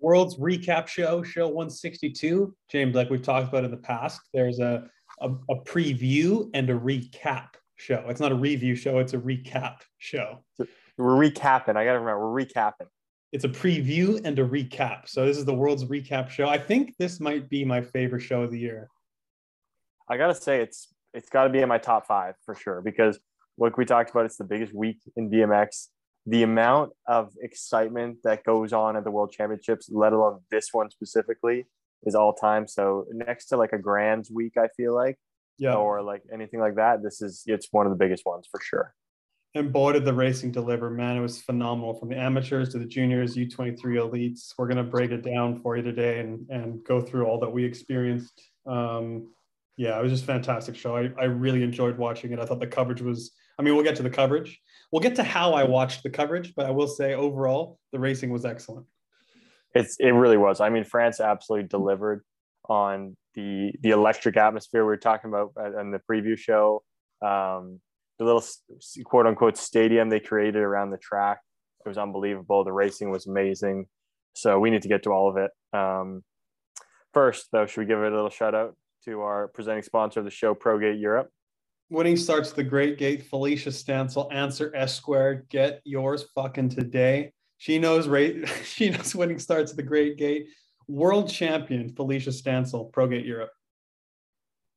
World's recap show, show 162. James, like we've talked about in the past, there's a, a, a preview and a recap show. It's not a review show, it's a recap show. We're recapping. I got to remember, we're recapping. It's a preview and a recap. So this is the world's recap show. I think this might be my favorite show of the year. I got to say, it's it's got to be in my top five for sure because like we talked about, it's the biggest week in BMX. The amount of excitement that goes on at the World Championships, let alone this one specifically, is all time. So next to like a Grands week, I feel like, yeah, or like anything like that, this is it's one of the biggest ones for sure. And boy, did the racing deliver, man. It was phenomenal from the amateurs to the juniors, U23 elites. We're going to break it down for you today and, and go through all that we experienced. Um, yeah, it was just fantastic show. I, I really enjoyed watching it. I thought the coverage was, I mean, we'll get to the coverage. We'll get to how I watched the coverage, but I will say overall, the racing was excellent. It's, it really was. I mean, France absolutely delivered on the, the electric atmosphere we were talking about in the preview show. Um, the little quote unquote stadium they created around the track. It was unbelievable. The racing was amazing. So we need to get to all of it. Um, first, though, should we give a little shout out to our presenting sponsor of the show, ProGate Europe. Winning starts the great gate. Felicia Stancil, answer S squared. Get yours fucking today. She knows rate. She knows winning starts the great gate. World champion Felicia Stancil, ProGate Europe.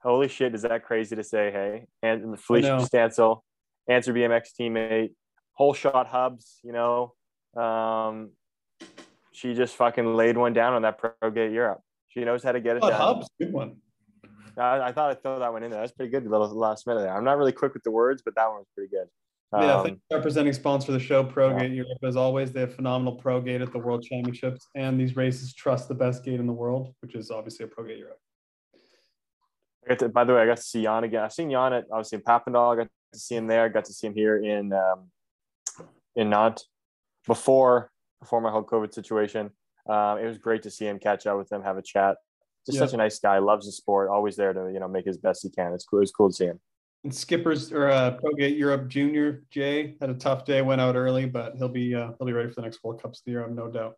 Holy shit! Is that crazy to say? Hey, and Felicia Stancil, answer BMX teammate, whole shot hubs. You know, um, she just fucking laid one down on that ProGate Europe. She knows how to get it oh, done. Hubs, good one. I, I, thought I'd throw that one in there. That's pretty good. The little last minute there. I'm not really quick with the words, but that one was pretty good. Um, yeah, think our presenting sponsor of the show, ProGate yeah. Europe, as always. They have phenomenal Pro Gate at the World Championships, and these races trust the best gate in the world, which is obviously a ProGate Europe. I got to, by the way, I got to see Jan again. I've seen Jan at obviously in Papendal. I got to see him there. I got to see him here in um, in Nantes before before my whole COVID situation. Um, it was great to see him catch up with him, have a chat just yeah. such a nice guy. Loves the sport. Always there to you know make his best he can. It's cool. It's cool to see him. And Skippers or uh, ProGate Europe Junior Jay had a tough day. Went out early, but he'll be uh, he'll be ready for the next World Cups of the year. I'm no doubt.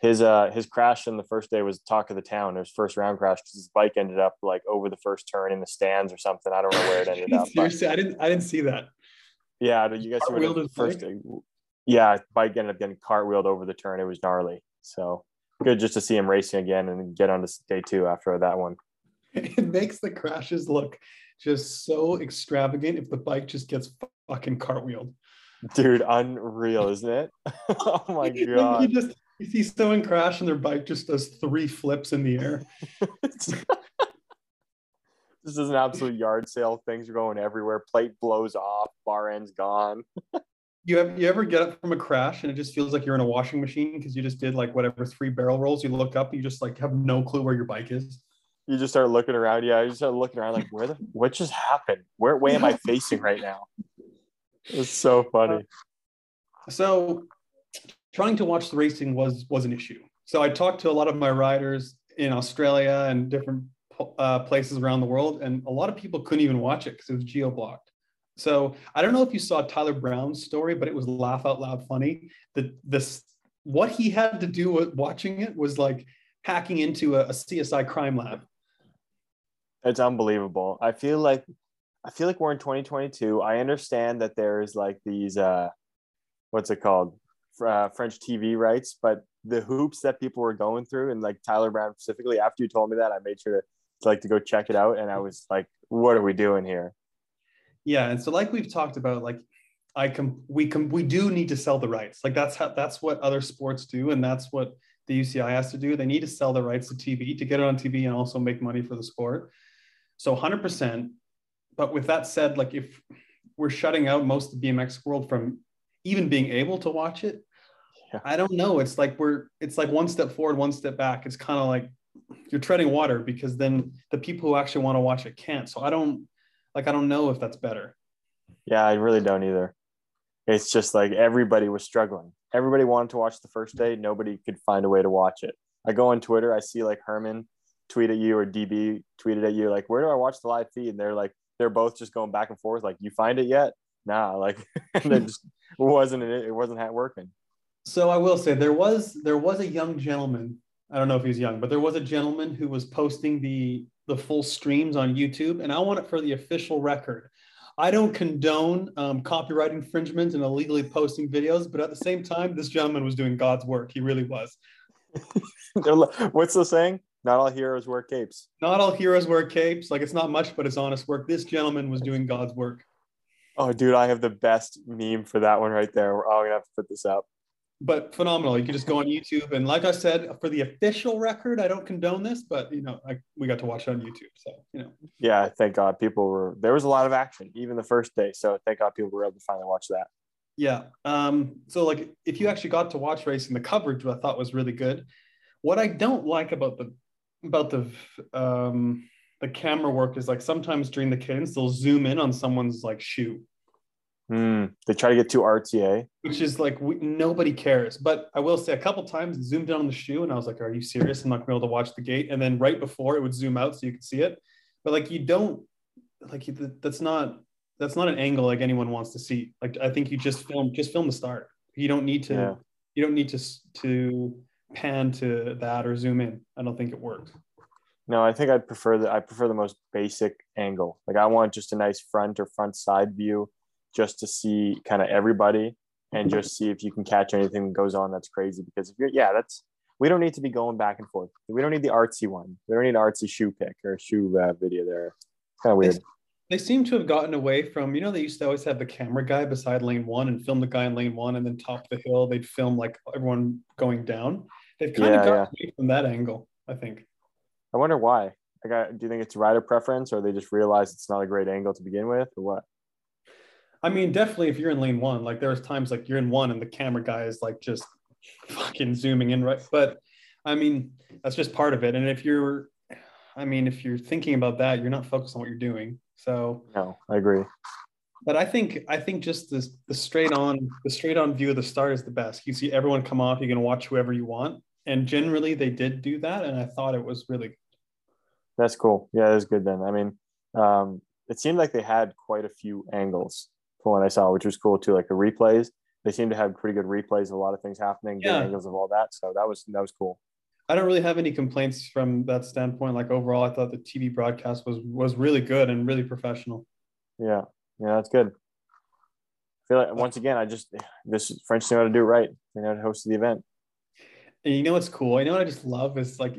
His uh his crash in the first day was talk of the town. His first round crash because his bike ended up like over the first turn in the stands or something. I don't know where it ended up. Seriously, I didn't I didn't see that. Yeah, you guys see the first day. Yeah, bike ended up getting cartwheeled over the turn. It was gnarly. So good just to see him racing again and get on to day two after that one. It makes the crashes look just so extravagant if the bike just gets fucking cartwheeled. Dude, unreal, isn't it? oh my god! you just you see someone crash and their bike just does three flips in the air. this is an absolute yard sale. Things are going everywhere. Plate blows off. Bar end's gone. You have you ever get up from a crash and it just feels like you're in a washing machine because you just did like whatever three barrel rolls. You look up, you just like have no clue where your bike is. You just start looking around. Yeah, you just start looking around like where the what just happened? Where way am I facing right now? It's so funny. So trying to watch the racing was was an issue. So I talked to a lot of my riders in Australia and different uh, places around the world, and a lot of people couldn't even watch it because it was geo blocked. So I don't know if you saw Tyler Brown's story, but it was laugh out loud funny. That this what he had to do with watching it was like hacking into a, a CSI crime lab. It's unbelievable. I feel like I feel like we're in 2022. I understand that there's like these uh what's it called? Uh, French TV rights, but the hoops that people were going through and like Tyler Brown specifically after you told me that I made sure to, to like to go check it out and I was like what are we doing here? Yeah, and so like we've talked about, like I can we can we do need to sell the rights. Like that's how that's what other sports do, and that's what the UCI has to do. They need to sell the rights to TV to get it on TV and also make money for the sport. So 100%. But with that said, like if we're shutting out most of the BMX world from even being able to watch it, yeah. I don't know. It's like we're it's like one step forward, one step back. It's kind of like you're treading water because then the people who actually want to watch it can't. So I don't like I don't know if that's better. Yeah, I really don't either. It's just like everybody was struggling. Everybody wanted to watch the first day. Nobody could find a way to watch it. I go on Twitter, I see like Herman tweet at you or DB tweeted at you, like, where do I watch the live feed? And they're like, they're both just going back and forth, like, you find it yet? Nah, like, it just wasn't it, it wasn't working. So I will say there was there was a young gentleman. I don't know if he's young, but there was a gentleman who was posting the the full streams on YouTube, and I want it for the official record. I don't condone um, copyright infringement and illegally posting videos, but at the same time, this gentleman was doing God's work. He really was. What's the saying? Not all heroes wear capes. Not all heroes wear capes. Like it's not much, but it's honest work. This gentleman was doing God's work. Oh, dude, I have the best meme for that one right there. Oh, I'm gonna have to put this up. But phenomenal. You can just go on YouTube, and like I said, for the official record, I don't condone this, but you know, I, we got to watch it on YouTube, so you know. Yeah, thank God people were. There was a lot of action, even the first day. So thank God people were able to finally watch that. Yeah. Um. So like, if you actually got to watch racing, the coverage I thought was really good. What I don't like about the about the um the camera work is like sometimes during the cadence they'll zoom in on someone's like shoe. Mm, they try to get too RTA, which is like we, nobody cares. But I will say a couple times zoomed in on the shoe, and I was like, "Are you serious? I'm not gonna be able to watch the gate." And then right before it would zoom out so you could see it. But like you don't like that's not that's not an angle like anyone wants to see. Like I think you just film just film the start. You don't need to yeah. you don't need to to pan to that or zoom in. I don't think it works. No, I think I'd prefer the I prefer the most basic angle. Like I want just a nice front or front side view just to see kind of everybody and just see if you can catch anything that goes on that's crazy. Because if you're yeah, that's we don't need to be going back and forth. We don't need the artsy one. We don't need an artsy shoe pick or a shoe uh, video there. Kind of weird. They, they seem to have gotten away from, you know, they used to always have the camera guy beside lane one and film the guy in lane one and then top the hill. They'd film like everyone going down. They've kind yeah, of gotten yeah. away from that angle, I think. I wonder why. Like, I, do you think it's rider preference, or they just realize it's not a great angle to begin with, or what? I mean, definitely, if you're in lane one, like there's times like you're in one and the camera guy is like just fucking zooming in, right? But I mean, that's just part of it. And if you're, I mean, if you're thinking about that, you're not focused on what you're doing. So no, I agree. But I think I think just this the straight on the straight on view of the start is the best. You see everyone come off. You can watch whoever you want, and generally they did do that, and I thought it was really. That's cool. Yeah, that's good then. I mean, um, it seemed like they had quite a few angles what I saw, which was cool too. Like the replays, they seem to have pretty good replays of a lot of things happening, yeah. angles of all that. So that was that was cool. I don't really have any complaints from that standpoint. Like overall, I thought the TV broadcast was was really good and really professional. Yeah, yeah, that's good. I feel like once again, I just this French knew how to do it right. They know how to host the event. And you know what's cool? I know what I just love is like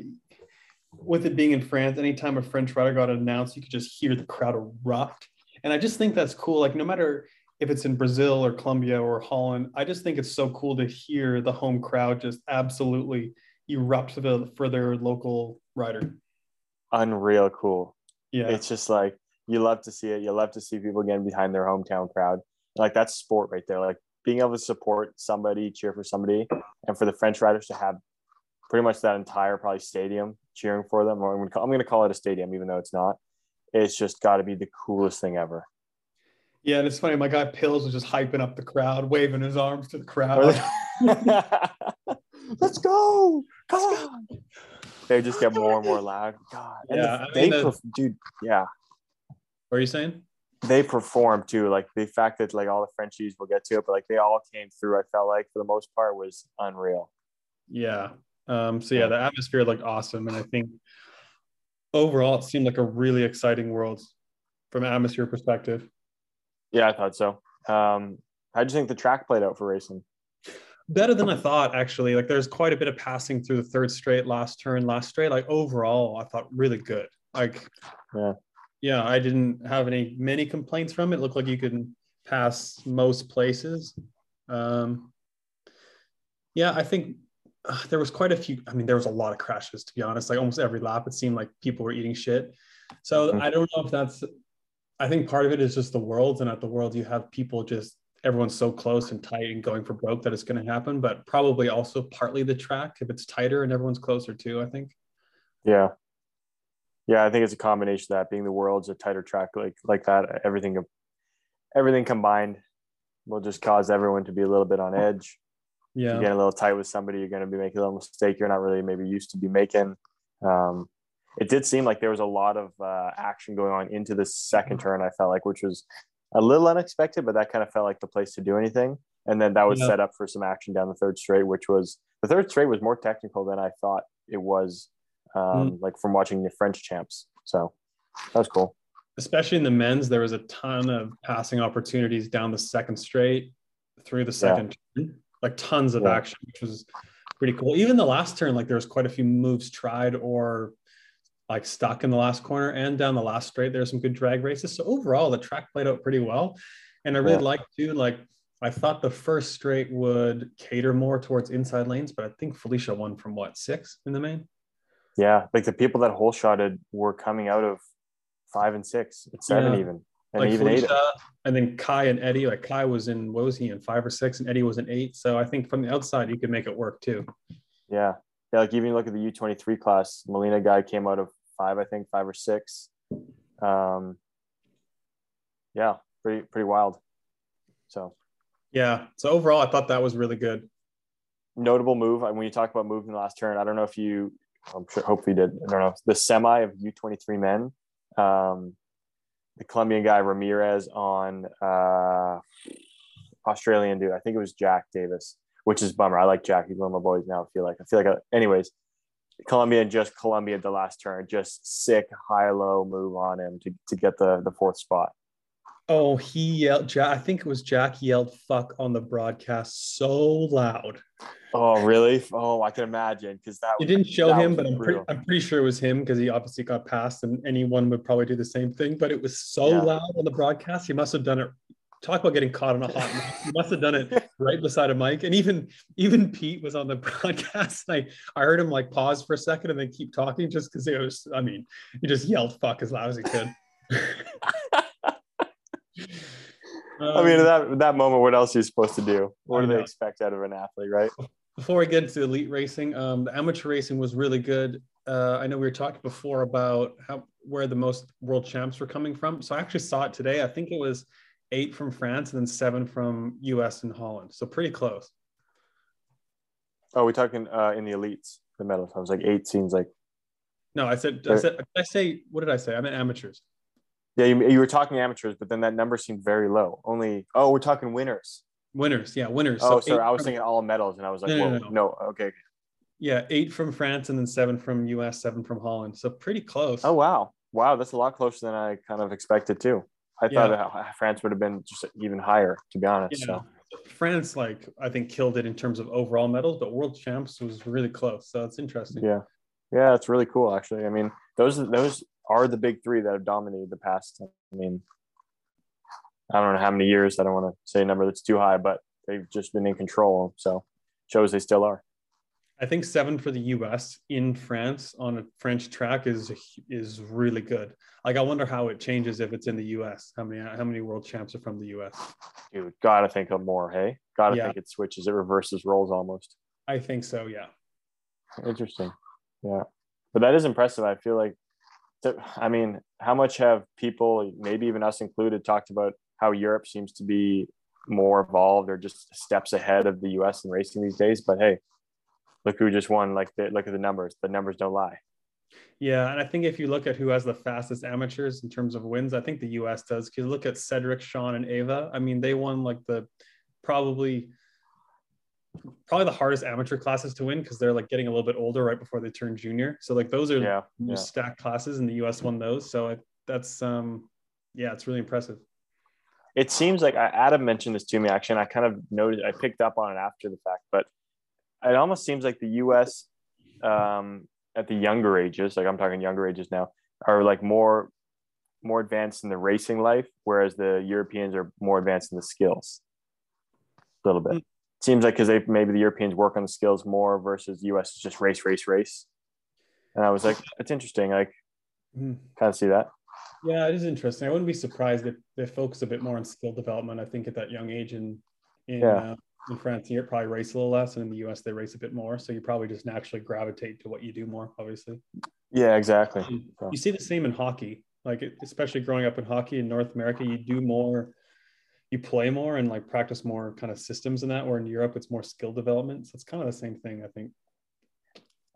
with it being in France, anytime a French rider got announced, you could just hear the crowd erupt. And I just think that's cool. Like no matter if it's in Brazil or Colombia or Holland, I just think it's so cool to hear the home crowd just absolutely erupt for, the, for their local rider. Unreal cool. Yeah. It's just like you love to see it. You love to see people getting behind their hometown crowd. Like that's sport right there. Like being able to support somebody, cheer for somebody, and for the French riders to have pretty much that entire probably stadium cheering for them. Or I'm going to call it a stadium, even though it's not. It's just got to be the coolest thing ever. Yeah, and it's funny. My guy Pills was just hyping up the crowd, waving his arms to the crowd. Let's go! Come on! They just get more and more loud. God, yeah, they, mean, the, dude. Yeah. What are you saying? They perform too. Like the fact that like all the Frenchies will get to it, but like they all came through. I felt like for the most part was unreal. Yeah. Um. So yeah, the atmosphere looked awesome, and I think overall it seemed like a really exciting world from an atmosphere perspective. Yeah, I thought so. Um, how do you think the track played out for racing? Better than I thought, actually. Like there's quite a bit of passing through the third straight, last turn, last straight. Like overall, I thought really good. Like, yeah, yeah, I didn't have any many complaints from it. it looked like you could pass most places. Um, yeah, I think uh, there was quite a few. I mean, there was a lot of crashes to be honest. Like almost every lap, it seemed like people were eating shit. So mm-hmm. I don't know if that's I think part of it is just the worlds, and at the world you have people just everyone's so close and tight and going for broke that it's going to happen. But probably also partly the track if it's tighter and everyone's closer too. I think. Yeah, yeah, I think it's a combination of that being the world's a tighter track like like that. Everything, everything combined will just cause everyone to be a little bit on edge. Yeah, you get a little tight with somebody, you're going to be making a little mistake you're not really maybe used to be making. Um, it did seem like there was a lot of uh, action going on into the second turn. I felt like, which was a little unexpected, but that kind of felt like the place to do anything. and then that was Yeah. set up for some action down the third straight, which was the third straight was more technical than I thought it was. Um, Mm. like from watching the French champs, so that was cool. especially in the men's, there was a ton of passing opportunities down the second straight through the second turn, like tons of Yeah. action, which was pretty cool. Even the last turn, like there was quite a few moves tried or like stuck in the last corner and down the last straight. There's some good drag races. So overall, the track played out pretty well. And I really Yeah. liked too, like I thought the first straight would cater more towards inside lanes, but I think Felicia won from what six in the main. Yeah, like the people that hole shotted were coming out of five and six, and seven Yeah. even, and like even. Felicia, and then Kai and Eddie. Like Kai was in what was he in five or six, and Eddie was in eight. So I think from the outside you could make it work too. Yeah. Yeah. Like even look at the U23 class, Molina guy came out of five, I think, five or six. Um, yeah, pretty, pretty wild. So Yeah. So overall, I thought that was really good. notable move. When you talk about moving the last turn, I don't know if you, I'm sure, hopefully you did. I don't know. The semi of U23 men, um, the Colombian guy Ramirez on uh, Australian dude. I think it was Jack Davis, which is bummer. I like Jack. He's one of my boys now. I feel like I feel like. I, anyways, Colombian just Colombia the last turn, just sick high low move on him to, to get the the fourth spot. Oh, he yelled. Ja- I think it was Jack yelled "fuck" on the broadcast so loud. Oh really? Oh, I can imagine because that It didn't show him, but I'm pretty. I'm pretty sure it was him because he obviously got passed, and anyone would probably do the same thing. But it was so Yeah. loud on the broadcast. He must have done it. Talk about getting caught on a hot mic. He must have done it right beside a mic. And even even Pete was on the broadcast. Like I heard him like pause for a second and then keep talking just because it was. I mean, he just yelled "fuck" as loud as he could. I mean, Um, that that moment, what else are you supposed to do? What do they expect out of an athlete, right? before we get into elite racing, um, the amateur racing was really good. Uh, I know we were talking before about how where the most world champs were coming from. So I actually saw it today. I think it was eight from France and then seven from US and Holland. So pretty close. Oh, we're talking uh, in the elites, the medals. I was like, eight seems like. No, I said I said I say what did I say? I meant amateurs. Yeah, you, you were talking amateurs, but then that number seemed very low. Only, oh, we're talking winners. Winners, yeah, winners. Oh, So sorry, I was from- thinking all medals, and I was like, No, no, whoa, no, no, okay. yeah, eight from France and then seven from US, seven from Holland. So pretty close. Oh, wow. Wow, that's a lot closer than I kind of expected, too. I Yeah. thought uh, France would have been just even higher, to be honest. Yeah. So, France, like I think, killed it in terms of overall medals, but world champs was really close. So it's interesting. yeah. Yeah, it's really cool, actually. I mean, those those are the big three that have dominated the past. I mean, I don't know how many years. I don't want to say a number that's too high, but they've just been in control. So, shows they still are. I think seven for the U.S. in France on a French track is is really good. Like I wonder how it changes if it's in the U.S. How many how many world champs are from the U.S. Dude, gotta think of more. Hey, gotta Yeah. think it switches, it reverses roles almost. I think so. Yeah. Interesting. Yeah. But that is impressive. I feel like, I mean, how much have people, maybe even us included, talked about how Europe seems to be more evolved or just steps ahead of the US in racing these days? But hey, look who just won. Like, the, look at the numbers. The numbers don't lie. Yeah, and I think if you look at who has the fastest amateurs in terms of wins, I think the U.S. does. Because look at Cedric, Sean, and Ava. I mean, they won like the probably probably the hardest amateur classes to win because they're like getting a little bit older right before they turn junior. So like those are Yeah. most Yeah. stacked classes, and the U.S. won those. So I, that's um yeah, it's really impressive. It seems like Adam mentioned this to me actually, and I kind of noted, I picked up on it after the fact, but it almost seems like the US um, at the younger ages, like I'm talking younger ages now, are like more more advanced in the racing life, whereas the Europeans are more advanced in the skills. A little bit. Seems like because they maybe the Europeans work on the skills more versus the US is just race, race, race. And I was like, it's interesting. Like, Mhm. kind of see that. Yeah, it is interesting. I wouldn't be surprised if they focus a bit more on skill development. I think at that young age in in Yeah. uh, in France, you probably race a little less, and in the U.S. they race a bit more. So you probably just naturally gravitate to what you do more. Obviously, Yeah, exactly. So- you see the same in hockey. Like it- especially growing up in hockey in North America, you do more, you play more and like practice more kind of systems in that. Where in Europe, it's more skill development. So it's kind of the same thing, I think.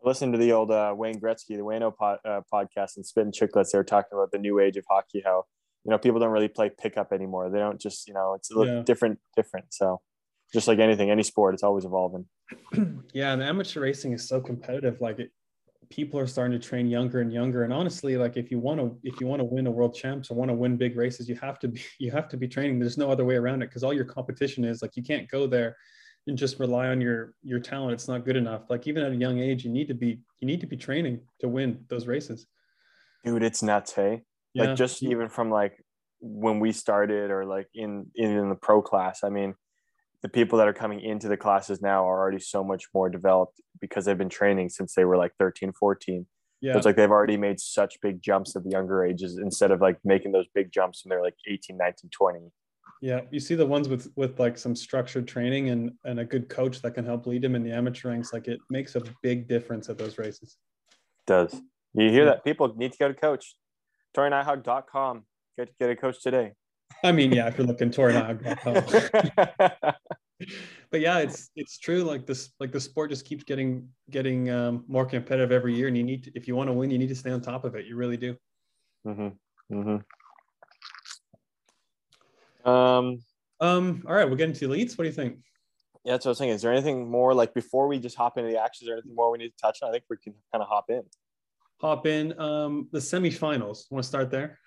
listen to the old uh, Wayne Gretzky, the Wayno pod, uh, podcast and Spittin' Chiclets. They were talking about the new age of hockey, how, you know, people don't really play pickup anymore. They don't just, you know, it's a little Yeah. different, different. So just like anything, any sport, it's always evolving. yeah, and amateur racing is so competitive. Like it, people are starting to train younger and younger. And honestly, like if you want to if you want to win a world champs or want to win big races, you have to be you have to be training. There's no other way around it because all your competition is like you can't go there and just rely on your your talent. It's not good enough. Like even at a young age, you need to be you need to be training to win those races. Dude, it's nuts, hey. Yeah. Like just even from like when we started or like in in the pro class, I mean, the people that are coming into the classes now are already so much more developed because they've been training since they were like 13 14 yeah. So it's like they've already made such big jumps at the younger ages instead of like making those big jumps when they're like 18 19 20 yeah you see the ones with with like some structured training and and a good coach that can help lead them in the amateur ranks like it makes a big difference at those races. It does. You hear yeah. that? People need to get a coach. Torianighog.com get get a coach today I mean, yeah, if you're looking torianighog.com. but yeah, it's it's true. Like this, like the sport just keeps getting getting um, more competitive every year, and you need to, if you want to win, you need to stay on top of it. You really do. Mm-hmm. Mm-hmm. Um. Um. All right, we'll get into elites. What do you think? Yeah, that's what I was saying. Is there anything more like before we just hop into the action? Is there anything more we need to touch on? I think we can kind of hop in. Hop in. Um, the semifinals. Want to start there?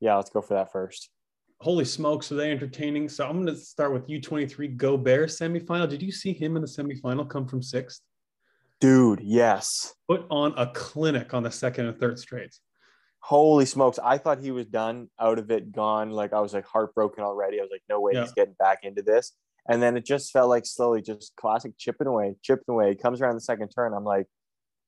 Yeah, let's go for that first holy smokes, are they entertaining? So I'm going to start with U23 Gobert semifinal. Did you see him in the semifinal come from sixth? Dude, yes. Put on a clinic on the second and third straights. Holy smokes. I thought he was done, out of it, gone. Like I was like heartbroken already. I was like, no way yeah. he's getting back into this. And then it just felt like slowly, just classic chipping away, chipping away. It comes around the second turn. I'm like,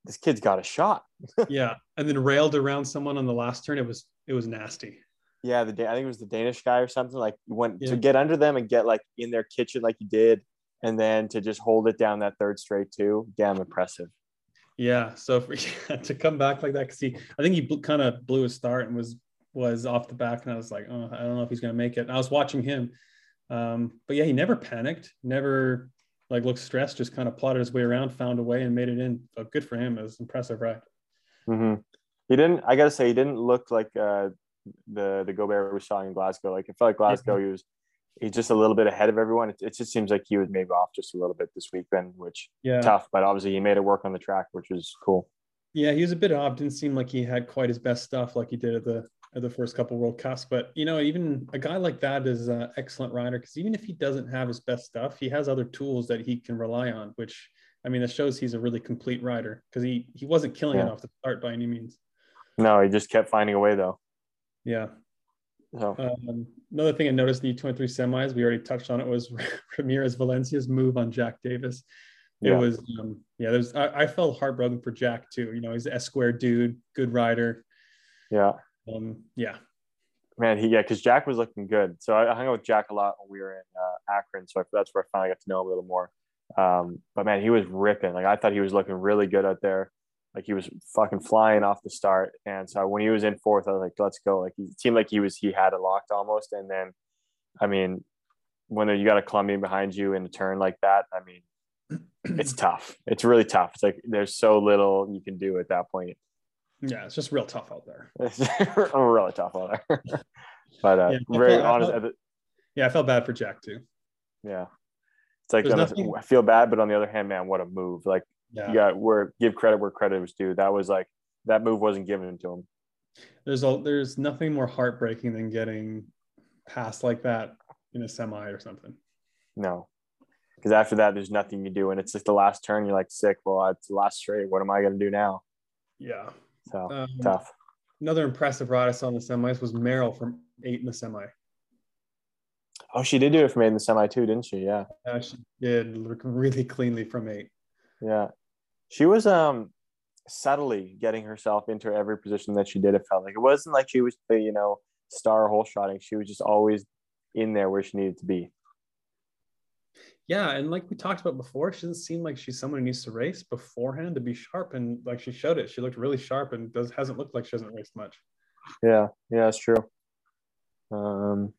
this kid's got a shot. yeah. And then railed around someone on the last turn. It was it was nasty yeah, the I think it was the Danish guy or something. Like you went yeah. to get under them and get like in their kitchen like you did, and then to just hold it down that third straight too. Damn impressive. Yeah. So for, to come back like that, because he, I think he kind of blew his start and was was off the back, and I was like, oh, I don't know if he's gonna make it. And I was watching him, um, but yeah, he never panicked, never like looked stressed, just kind of plotted his way around, found a way, and made it in. So good for him. It was impressive, right? Mm-hmm. He didn't. I gotta say, he didn't look like uh, the the Gobert we saw in Glasgow. Like it felt like Glasgow, he was he's just a little bit ahead of everyone. It, it, just seems like he was maybe off just a little bit this weekend, which yeah tough. But obviously he made it work on the track, which was cool. Yeah, he was a bit off. Didn't seem like he had quite his best stuff like he did at the at the first couple World Cups. But you know, even a guy like that is an excellent rider because even if he doesn't have his best stuff, he has other tools that he can rely on. Which I mean, that shows he's a really complete rider because he he wasn't killing yeah. it off the start by any means. No, he just kept finding a way though. Yeah. So. Um, another thing I noticed in the U23 semis, we already touched on it, was Ramirez Valencia's move on Jack Davis. It yeah. was, um, yeah, there's, I, I, felt heartbroken for Jack too. You know, he's an S square dude, good rider. Yeah. Um, yeah. Man, he, yeah, because Jack was looking good. So I, I hung out with Jack a lot when we were in uh, Akron. So I, that's where I finally got to know him a little more. Um, but man, he was ripping. Like I thought he was looking really good out there like he was fucking flying off the start. And so when he was in fourth, I was like, let's go. Like he seemed like he was he had it locked almost. And then I mean, when you got a Colombian behind you in a turn like that, I mean, it's tough. It's really tough. It's like there's so little you can do at that point. Yeah, it's just real tough out there. Really tough out there. but uh, yeah, very felt, honest. I felt, yeah, I felt bad for Jack too. Yeah. It's like nothing... I feel bad, but on the other hand, man, what a move! Like yeah. you got where give credit where credit was due. That was like that move wasn't given to him. There's a, there's nothing more heartbreaking than getting passed like that in a semi or something. No, because after that, there's nothing you do, and it's just the last turn. You're like sick. Well, it's the last straight. What am I going to do now? Yeah. So um, tough. Another impressive ride I saw in the semis was Merel from eight in the semi. Oh, she did do it from eight in the semi too, didn't she? Yeah. Yeah, she did look really cleanly from eight. Yeah. She was um subtly getting herself into every position that she did. It felt like it wasn't like she was the you know star hole shotting. She was just always in there where she needed to be. Yeah, and like we talked about before, she doesn't seem like she's someone who needs to race beforehand to be sharp. And like she showed it, she looked really sharp and does hasn't looked like she hasn't raced much. Yeah, yeah, that's true. Um,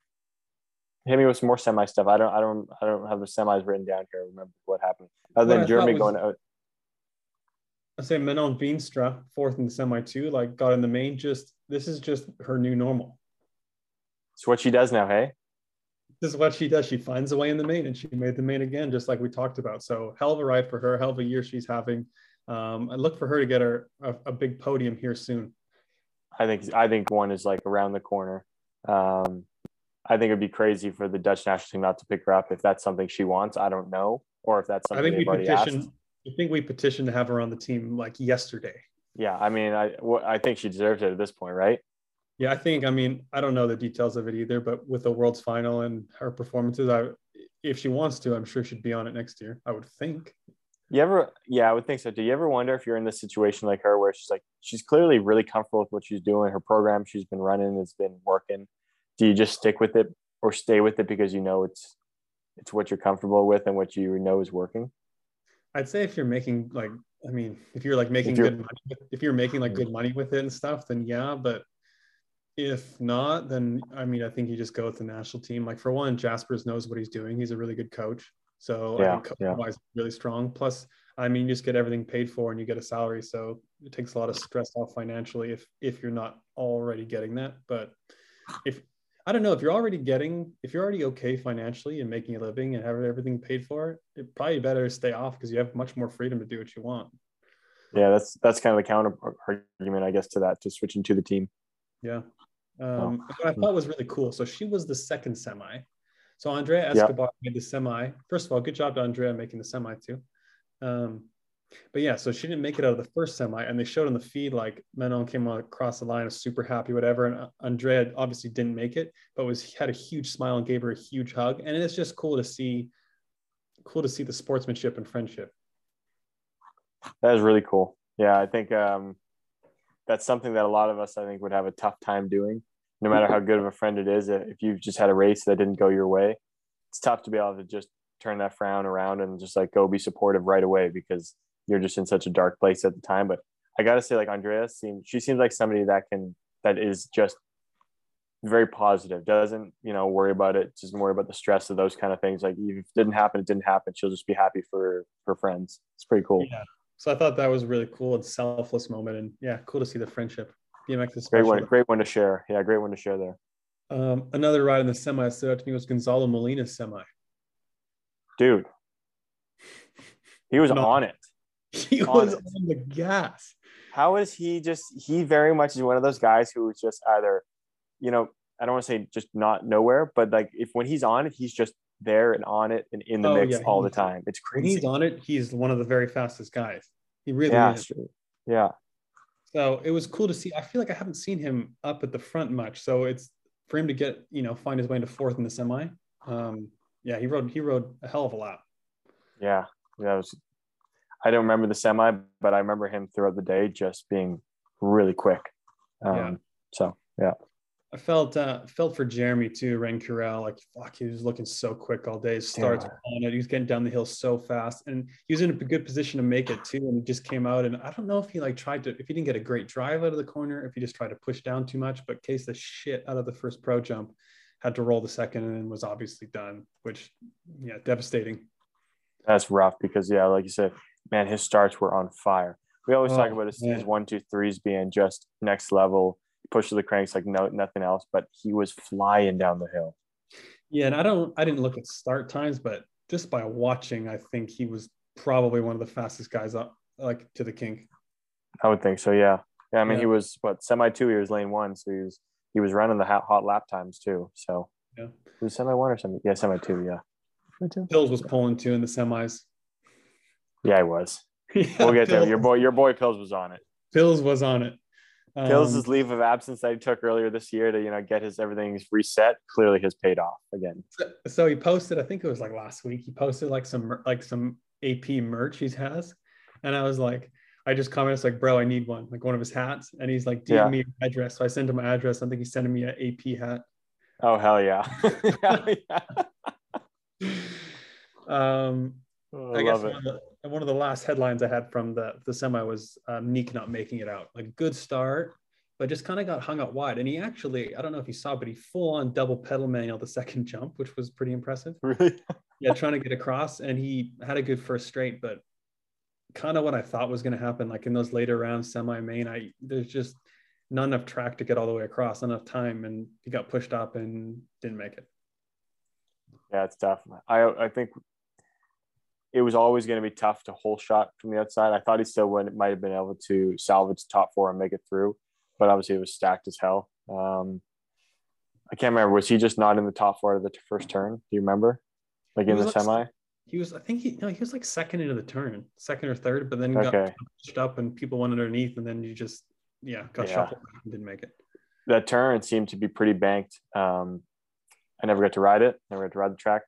hit me with some more semi stuff. I don't, I don't, I don't have the semis written down here. I remember what happened other than Jeremy was, going out. I say Manon Veenstra fourth in the semi too. Like got in the main. Just this is just her new normal. It's what she does now. Hey. this is what she does. She finds a way in the main, and she made the main again, just like we talked about. So hell of a ride for her, hell of a year she's having. Um, I look for her to get her a, a, big podium here soon. I think I think one is like around the corner. Um, I think it'd be crazy for the Dutch national team not to pick her up if that's something she wants. I don't know, or if that's something I think we petitioned. I think we petitioned to have her on the team like yesterday. Yeah, I mean, I I think she deserves it at this point, right? Yeah, I think. I mean, I don't know the details of it either, but with the World's Final and her performances, I if she wants to, I'm sure she'd be on it next year. I would think. You ever? Yeah, I would think so. Do you ever wonder if you're in this situation like her, where she's like, she's clearly really comfortable with what she's doing, her program she's been running has been working. Do you just stick with it or stay with it because you know it's it's what you're comfortable with and what you know is working? I'd say if you're making like, I mean, if you're like making good money, if you're making like good money with it and stuff, then yeah. But if not, then I mean, I think you just go with the national team. Like for one, Jaspers knows what he's doing. He's a really good coach. So yeah, yeah. wise really strong. Plus, I mean, you just get everything paid for and you get a salary. So it takes a lot of stress off financially if if you're not already getting that. But if I don't know if you're already getting if you're already okay financially and making a living and have everything paid for, it probably better stay off because you have much more freedom to do what you want. Yeah, that's that's kind of the counter argument, I guess, to that to switching to the team. Yeah. Um, oh. What I thought was really cool. So she was the second semi. So Andrea Escobar made the semi. First of all, good job to Andrea making the semi too. Um, but yeah, so she didn't make it out of the first semi, and they showed on the feed like Manon came across the line, was super happy, whatever. And Andrea obviously didn't make it, but was had a huge smile and gave her a huge hug. And it's just cool to see, cool to see the sportsmanship and friendship. That is really cool. Yeah, I think um, that's something that a lot of us, I think, would have a tough time doing no matter how good of a friend it is, if you've just had a race that didn't go your way, it's tough to be able to just turn that frown around and just like go be supportive right away because you're just in such a dark place at the time. But I gotta say, like Andrea seems she seems like somebody that can that is just very positive, doesn't, you know, worry about it, doesn't worry about the stress of those kind of things. Like if it didn't happen, it didn't happen. She'll just be happy for her friends. It's pretty cool. Yeah. So I thought that was really cool and selfless moment. And yeah, cool to see the friendship. BMX is great one. Great one to share. Yeah, great one to share there. Um, another ride in the semi stood out to me was Gonzalo Molina's semi. Dude, he was no, on it. He was on the gas. How is he just? He very much is one of those guys who is just either, you know, I don't want to say just not nowhere, but like if when he's on it, he's just there and on it and in the oh, mix yeah, all the time. It's crazy. When he's on it, he's one of the very fastest guys. He really yeah, is. Yeah. So it was cool to see. I feel like I haven't seen him up at the front much. So it's for him to get, you know, find his way into fourth in the semi. Um, yeah, he rode he rode a hell of a lap. Yeah. Yeah. Was, I don't remember the semi, but I remember him throughout the day just being really quick. Um, yeah. So yeah. I felt uh, felt for Jeremy too, Rencurel. Like fuck, he was looking so quick all day. Starts on it. He was getting down the hill so fast, and he was in a good position to make it too. And he just came out, and I don't know if he like tried to, if he didn't get a great drive out of the corner, if he just tried to push down too much, but case the shit out of the first pro jump, had to roll the second, and was obviously done. Which, yeah, devastating. That's rough because yeah, like you said, man, his starts were on fire. We always oh, talk about his, his one, two, threes being just next level push to the cranks like no nothing else, but he was flying down the hill. Yeah, and I don't I didn't look at start times, but just by watching, I think he was probably one of the fastest guys up like to the kink. I would think so, yeah. Yeah, I mean yeah. he was what semi two, he was lane one, so he was he was running the hot, hot lap times too. So yeah, it was semi one or semi yeah, semi two, yeah. Pills was pulling two in the semis. Yeah, he was. yeah, we'll get Pills. there. Your boy, your boy Pills was on it. Pills was on it. Pills' um, leave of absence that he took earlier this year to you know get his everything reset clearly has paid off again. So, so, he posted, I think it was like last week. He posted like some like some AP merch he has, and I was like, I just commented like, bro, I need one, like one of his hats, and he's like, DM yeah. me address. So I sent him my address. I think he's sending me an AP hat. Oh hell yeah! hell yeah. um, oh, I, I guess one of, the, one of, the, last headlines I had from the the semi was um, Niek not making it out. Like good start, but just kind of got hung up wide. And he actually, I don't know if you saw, but he full on double pedal manual the second jump, which was pretty impressive. Really? yeah, trying to get across, and he had a good first straight, but kind of what I thought was going to happen. Like in those later rounds, semi main, I there's just not enough track to get all the way across, not enough time, and he got pushed up and didn't make it. Yeah, it's tough. I I think it was always going to be tough to hole shot from the outside. I thought he still would might have been able to salvage top four and make it through, but obviously it was stacked as hell. Um, I can't remember. Was he just not in the top four of the first turn? Do you remember? Like in the like, semi? He was. I think he. No, he was like second into the turn, second or third, but then okay. got pushed up and people went underneath, and then you just yeah got yeah. shuffled and didn't make it. That turn seemed to be pretty banked. Um, I never got to ride it. Never got to ride the track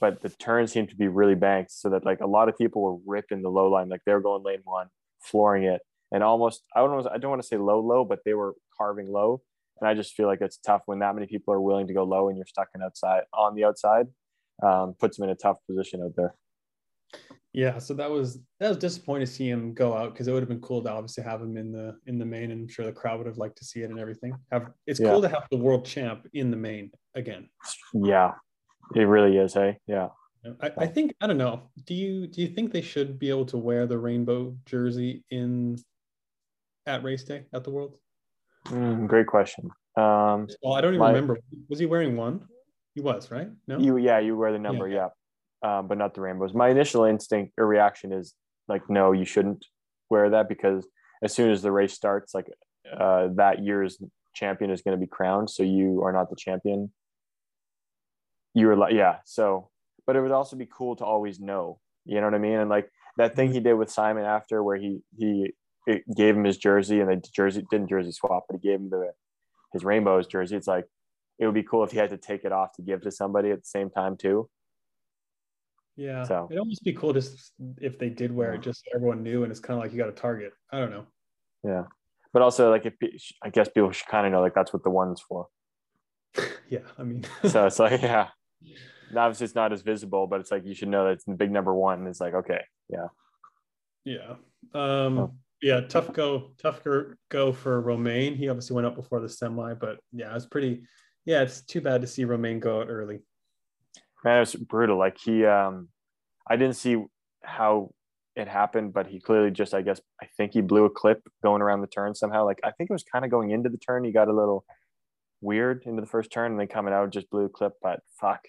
but the turns seemed to be really banked so that like a lot of people were ripping the low line like they were going lane one flooring it and almost i don't know i don't want to say low low but they were carving low and i just feel like it's tough when that many people are willing to go low and you're stuck in outside on the outside um, puts them in a tough position out there. Yeah so that was that was disappointing to see him go out because it would have been cool to obviously have him in the in the main and i'm sure the crowd would have liked to see it and everything. Have it's yeah. cool to have the world champ in the main again. Yeah it really is, hey? Yeah. I, I think I don't know. Do you do you think they should be able to wear the rainbow jersey in at race day at the World? Mm, great question. Um, well, I don't even my, remember. Was he wearing one? He was, right? No. You yeah, you wear the number, yeah, yeah. Um, but not the rainbows. My initial instinct or reaction is like, no, you shouldn't wear that because as soon as the race starts, like uh, that year's champion is going to be crowned, so you are not the champion you were like, yeah. So, but it would also be cool to always know, you know what I mean? And like that thing mm-hmm. he did with Simon after where he, he gave him his jersey and the jersey didn't jersey swap, but he gave him the, his rainbows jersey. It's like, it would be cool if he had to take it off to give to somebody at the same time too. Yeah. So it'd almost be cool just if they did wear it, just so everyone knew. And it's kind of like you got a target. I don't know. Yeah. But also like if I guess people should kind of know like that's what the one's for. yeah. I mean, so it's like, yeah obviously it's not as visible, but it's like you should know that it's the big number one. It's like okay, yeah, yeah, um, oh. yeah. Tough go, tough go for Romain. He obviously went up before the semi, but yeah, it's pretty. Yeah, it's too bad to see Romain go out early. Man, it was brutal. Like he, um, I didn't see how it happened, but he clearly just, I guess, I think he blew a clip going around the turn somehow. Like I think it was kind of going into the turn. He got a little weird into the first turn and then coming out just blew a clip. But fuck,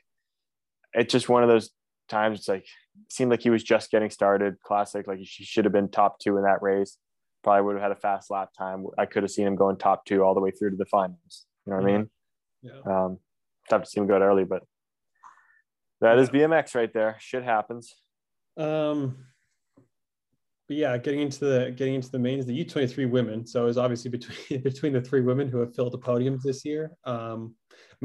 it's just one of those times. It's like seemed like he was just getting started. Classic, like he should have been top two in that race. Probably would have had a fast lap time. I could have seen him going top two all the way through to the finals. You know what I mean? Yeah. Um, tough to see him go out early, but that yeah. is BMX right there. Shit happens. Um, but yeah, getting into the getting into the main is the U twenty three women. So it was obviously between between the three women who have filled the podiums this year. Um,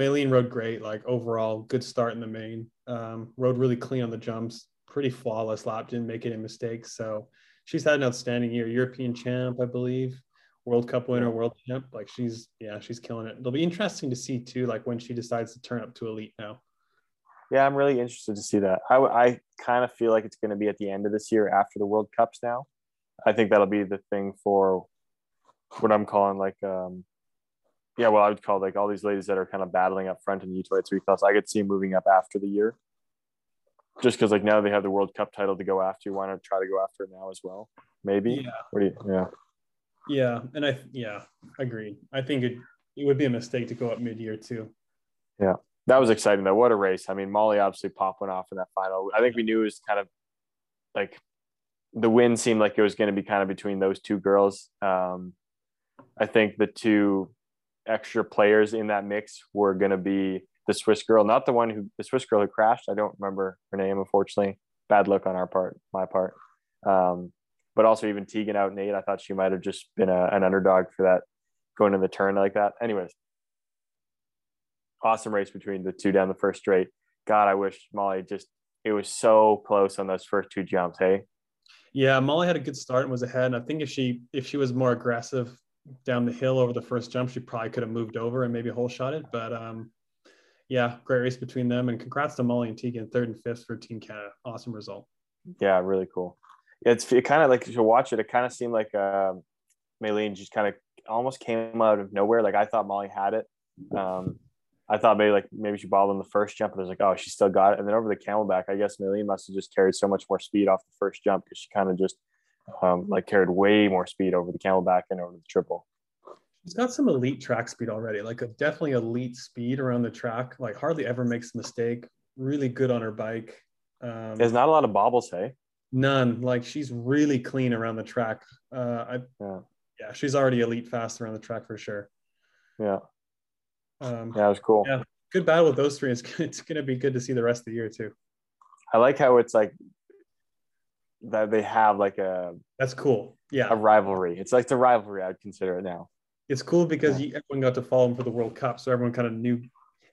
Maylene rode great, like overall good start in the main. Um, rode really clean on the jumps, pretty flawless lap, didn't make any mistakes. So she's had an outstanding year. European champ, I believe, World Cup winner, world champ. Like she's yeah, she's killing it. It'll be interesting to see too, like when she decides to turn up to elite now. Yeah, I'm really interested to see that. I, I kind of feel like it's going to be at the end of this year after the World Cups now. I think that'll be the thing for what I'm calling like um, yeah, well, I would call like all these ladies that are kind of battling up front in the U23 class. I could see moving up after the year, just because like now they have the World Cup title to go after. Why not try to go after it now as well? Maybe. Yeah. What do you? Yeah. Yeah, and I yeah, agreed. I think it it would be a mistake to go up mid year too. Yeah, that was exciting though. What a race! I mean, Molly obviously popping off in that final. I think we knew it was kind of like the win seemed like it was going to be kind of between those two girls. Um, I think the two extra players in that mix were going to be the Swiss girl, not the one who the Swiss girl who crashed. I don't remember her name, unfortunately. Bad look on our part, my part. Um, but also even Tegan out Nate. I thought she might have just been a, an underdog for that going in the turn like that. Anyways, awesome race between the two down the first straight. God, I wish Molly just it was so close on those first two jumps. Hey. Yeah, Molly had a good start and was ahead. And I think if she if she was more aggressive down the hill over the first jump, she probably could have moved over and maybe hole shot it. But um, yeah, great race between them. And congrats to Molly and Tegan, third and fifth for Team Canada. Awesome result. Yeah, really cool. It's it kind of like to watch it. It kind of seemed like uh, Maylene just kind of almost came out of nowhere. Like I thought Molly had it. Um, I thought maybe like maybe she bobbled in the first jump, and I was like, oh, she still got it. And then over the camelback, I guess Maylene must have just carried so much more speed off the first jump because she kind of just um, like carried way more speed over the camelback and over the triple. She's got some elite track speed already, like a definitely elite speed around the track. Like hardly ever makes a mistake. really good on her bike. Um, There's not a lot of bobbles, hey? None. Like she's really clean around the track. Uh, I, yeah. yeah, she's already elite fast around the track for sure. Yeah. Um, yeah, it was cool. Yeah, good battle with those three. It's it's gonna be good to see the rest of the year too. I like how it's like that they have like a that's cool. Yeah, a rivalry. It's like the rivalry. I'd consider it now. It's cool because yeah. everyone got to follow them for the World Cup, so everyone kind of knew.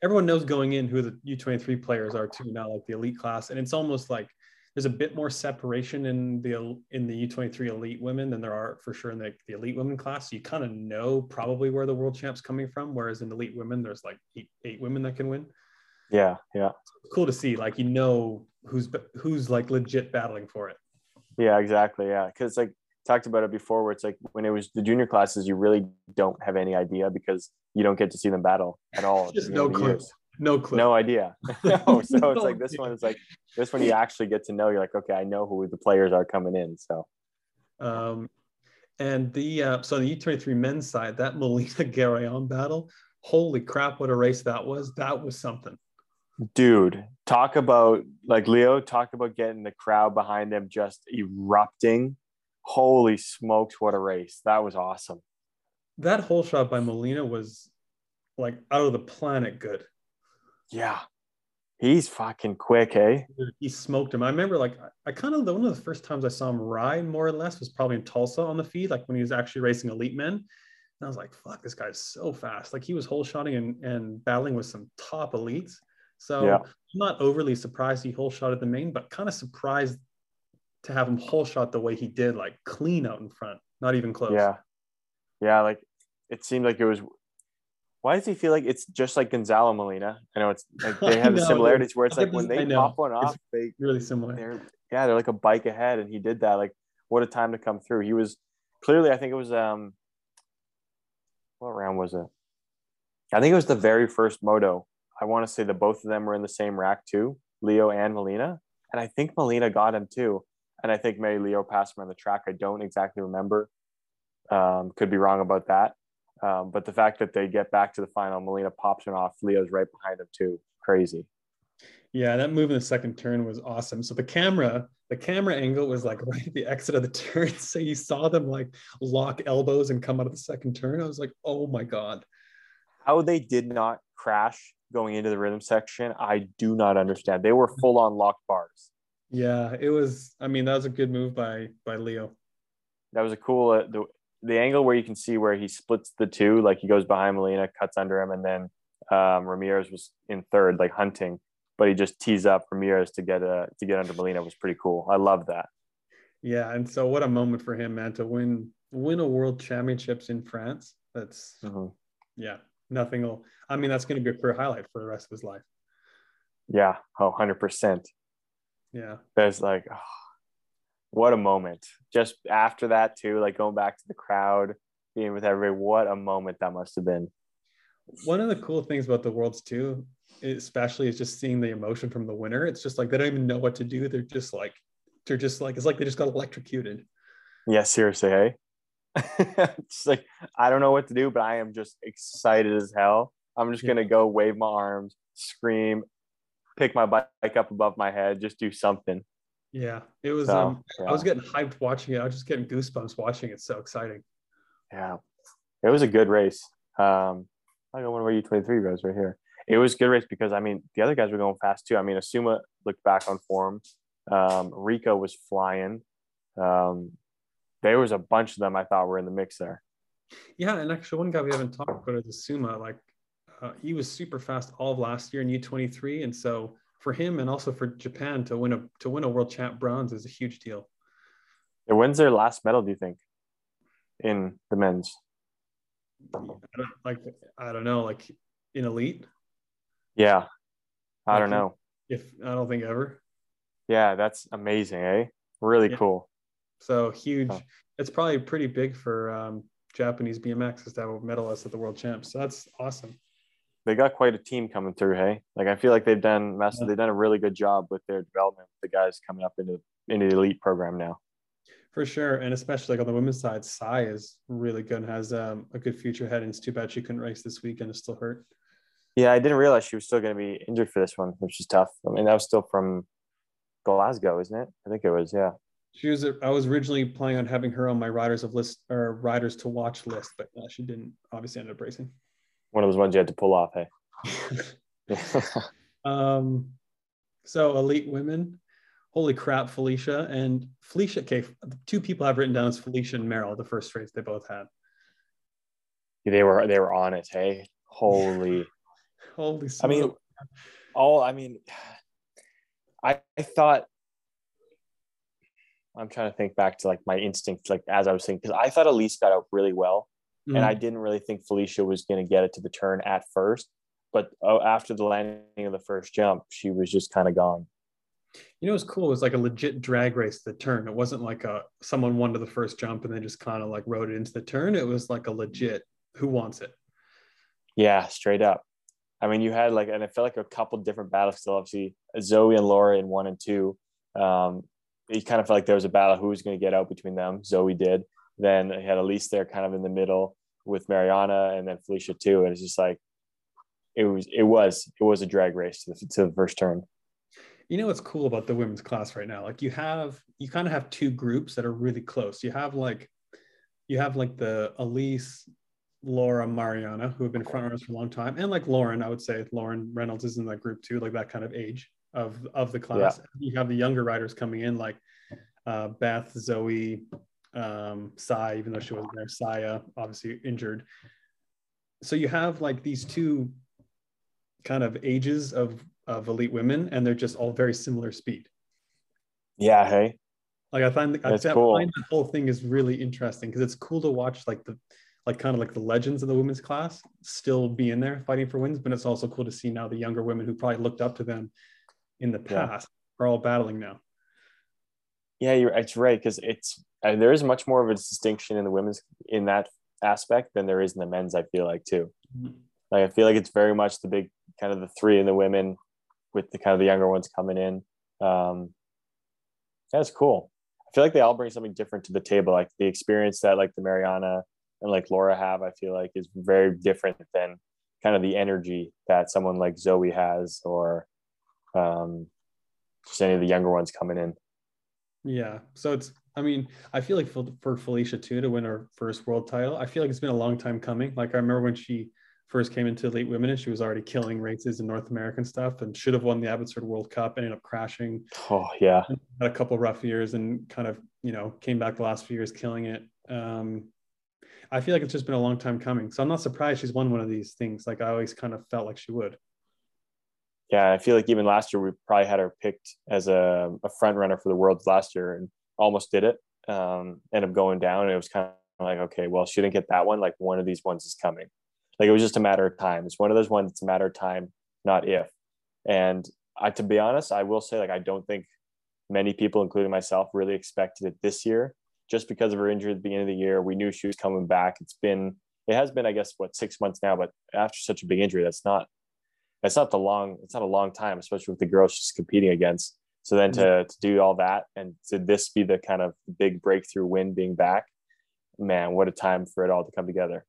Everyone knows going in who the U twenty three players are too now, like the elite class, and it's almost like there's a bit more separation in the in the U23 elite women than there are for sure in the, the elite women class. So you kind of know probably where the world champ's coming from. Whereas in elite women, there's like eight, eight women that can win. Yeah, yeah. cool to see. Like you know who's who's like legit battling for it. Yeah, exactly. Yeah, because like talked about it before, where it's like when it was the junior classes, you really don't have any idea because you don't get to see them battle at all. Just no clue. No clue. No idea. no. So no it's like this one is like this one you actually get to know. You're like, okay, I know who the players are coming in. So um and the uh, so the U23 men's side, that Molina Garoyan battle, holy crap, what a race that was. That was something. Dude, talk about like Leo, talk about getting the crowd behind them just erupting. Holy smokes, what a race. That was awesome. That whole shot by Molina was like out of the planet good. Yeah. He's fucking quick, eh? He smoked him. I remember like I kind of one of the first times I saw him ride more or less was probably in Tulsa on the feed, like when he was actually racing elite men. And I was like, fuck, this guy's so fast. Like he was whole shotting and, and battling with some top elites. So yeah. I'm not overly surprised he whole shot at the main, but kind of surprised to have him whole shot the way he did, like clean out in front, not even close. Yeah. Yeah. Like it seemed like it was why does he feel like it's just like Gonzalo Molina? I know it's like they have the similarities where it's like when they pop one off, it's they really similar. They're yeah, they're like a bike ahead, and he did that. Like what a time to come through. He was clearly, I think it was um, what round was it? I think it was the very first moto. I want to say that both of them were in the same rack too, Leo and Molina, and I think Molina got him too. And I think maybe Leo passed him on the track. I don't exactly remember. Um, could be wrong about that. Um, but the fact that they get back to the final, Molina pops him off. Leo's right behind him too. Crazy. Yeah, that move in the second turn was awesome. So the camera, the camera angle was like right at the exit of the turn. So you saw them like lock elbows and come out of the second turn. I was like, oh my god. How they did not crash going into the rhythm section, I do not understand. They were full on locked bars. Yeah, it was. I mean, that was a good move by by Leo. That was a cool. Uh, the the angle where you can see where he splits the two, like he goes behind Molina, cuts under him, and then um, Ramirez was in third, like hunting, but he just tees up Ramirez to get a to get under Molina was pretty cool. I love that. Yeah, and so what a moment for him, man, to win win a world championships in France. That's mm-hmm. yeah, nothing will. I mean, that's going to be a career highlight for the rest of his life. Yeah, oh, 100 percent. Yeah, there's like. Oh what a moment. Just after that, too, like going back to the crowd, being with everybody, what a moment that must have been. One of the cool things about the Worlds, too, especially is just seeing the emotion from the winner. It's just like they don't even know what to do. They're just like, they're just like, it's like they just got electrocuted. Yeah, seriously, hey? it's like, I don't know what to do, but I am just excited as hell. I'm just yeah. going to go wave my arms, scream, pick my bike up above my head, just do something. Yeah, it was. So, um, yeah. I was getting hyped watching it. I was just getting goosebumps watching it. So exciting. Yeah, it was a good race. Um, I don't know where U twenty three goes right here. It was a good race because I mean the other guys were going fast too. I mean Asuma looked back on form. Um, Rico was flying. Um, there was a bunch of them I thought were in the mix there. Yeah, and actually one guy we haven't talked about is Asuma. Like uh, he was super fast all of last year in U twenty three, and so for him and also for Japan to win a to win a world champ bronze is a huge deal. Yeah, when's their last medal? Do you think in the men's? I like I don't know, like in elite. Yeah, I don't know. If I don't think ever. Yeah, that's amazing, eh? Really yeah. cool. So huge. Oh. It's probably pretty big for um, Japanese BMX is to have a medalist at the world champs. So that's awesome they got quite a team coming through. Hey, like I feel like they've done massive, they've done a really good job with their development. The guys coming up into into the elite program now. For sure, and especially like on the women's side, Sai is really good and has um, a good future ahead. And it's too bad she couldn't race this weekend; it's still hurt. Yeah, I didn't realize she was still going to be injured for this one, which is tough. I mean, that was still from Glasgow, isn't it? I think it was. Yeah. She was. I was originally planning on having her on my riders of list or riders to watch list, but uh, she didn't. Obviously, ended up racing. One of those ones you had to pull off. Hey. um, so elite women. Holy crap, Felicia and Felicia. Okay, two people I've written down as Felicia and Merel. The first race they both had. They were they were on it. Hey, holy, holy. I mean, all I mean, I, I thought I'm trying to think back to like my instinct, like as I was saying, because I thought Elise got out really well, mm-hmm. and I didn't really think Felicia was going to get it to the turn at first. But oh, after the landing of the first jump, she was just kind of gone. You know, it was cool. It was like a legit drag race. The turn. It wasn't like a someone won to the first jump and then just kind of like rode it into the turn. It was like a legit. Who wants it? Yeah, straight up. I mean, you had like, and I felt like a couple different battles. Still, obviously, Zoe and Laura in one and two. Um, it kind of felt like there was a battle who was going to get out between them. Zoe did. Then he had Elise there, kind of in the middle with Mariana, and then Felicia too. And it's just like it was, it was, it was a drag race to the, to the first turn. You know what's cool about the women's class right now? Like you have, you kind of have two groups that are really close. You have like, you have like the Elise Laura Mariana, who have been front runners for a long time, and like Lauren, I would say Lauren Reynolds is in that group too, like that kind of age of of the class. Yeah. You have the younger riders coming in, like uh, Beth, Zoe, um, Sai, even though she wasn't there, Saya, obviously injured. So you have like these two kind of ages of of elite women, and they're just all very similar speed. Yeah, hey. Like I find, I, cool. find the whole thing is really interesting because it's cool to watch like the like kind of like the legends of the women's class still be in there fighting for wins. But it's also cool to see now the younger women who probably looked up to them in the past yeah. are all battling now. Yeah, you're it's right because it's uh, there is much more of a distinction in the women's in that aspect than there is in the men's. I feel like too. Mm-hmm. Like I feel like it's very much the big kind of the three in the women with the kind of the younger ones coming in. Um, that's cool. I feel like they all bring something different to the table. Like the experience that like the Mariana and like Laura have, I feel like is very different than kind of the energy that someone like Zoe has or um, just any of the younger ones coming in. Yeah. So it's, I mean, I feel like for, for Felicia too to win her first world title, I feel like it's been a long time coming. Like I remember when she first came into elite women and she was already killing races in North American stuff and should have won the Abbotsford World Cup, ended up crashing. Oh yeah. Had a couple rough years and kind of, you know, came back the last few years killing it. Um, I feel like it's just been a long time coming. So I'm not surprised she's won one of these things. Like I always kind of felt like she would. Yeah, I feel like even last year we probably had her picked as a, a front runner for the worlds last year and almost did it. Um, ended up going down, and it was kind of like, okay, well, she didn't get that one. Like one of these ones is coming. Like it was just a matter of time. It's one of those ones. It's a matter of time, not if. And I, to be honest, I will say, like, I don't think many people, including myself, really expected it this year just because of her injury at the beginning of the year. We knew she was coming back. It's been, it has been, I guess, what six months now. But after such a big injury, that's not, that's not the long, it's not a long time, especially with the girls she's competing against. So then to, mm-hmm. to do all that and to this be the kind of big breakthrough win being back, man, what a time for it all to come together.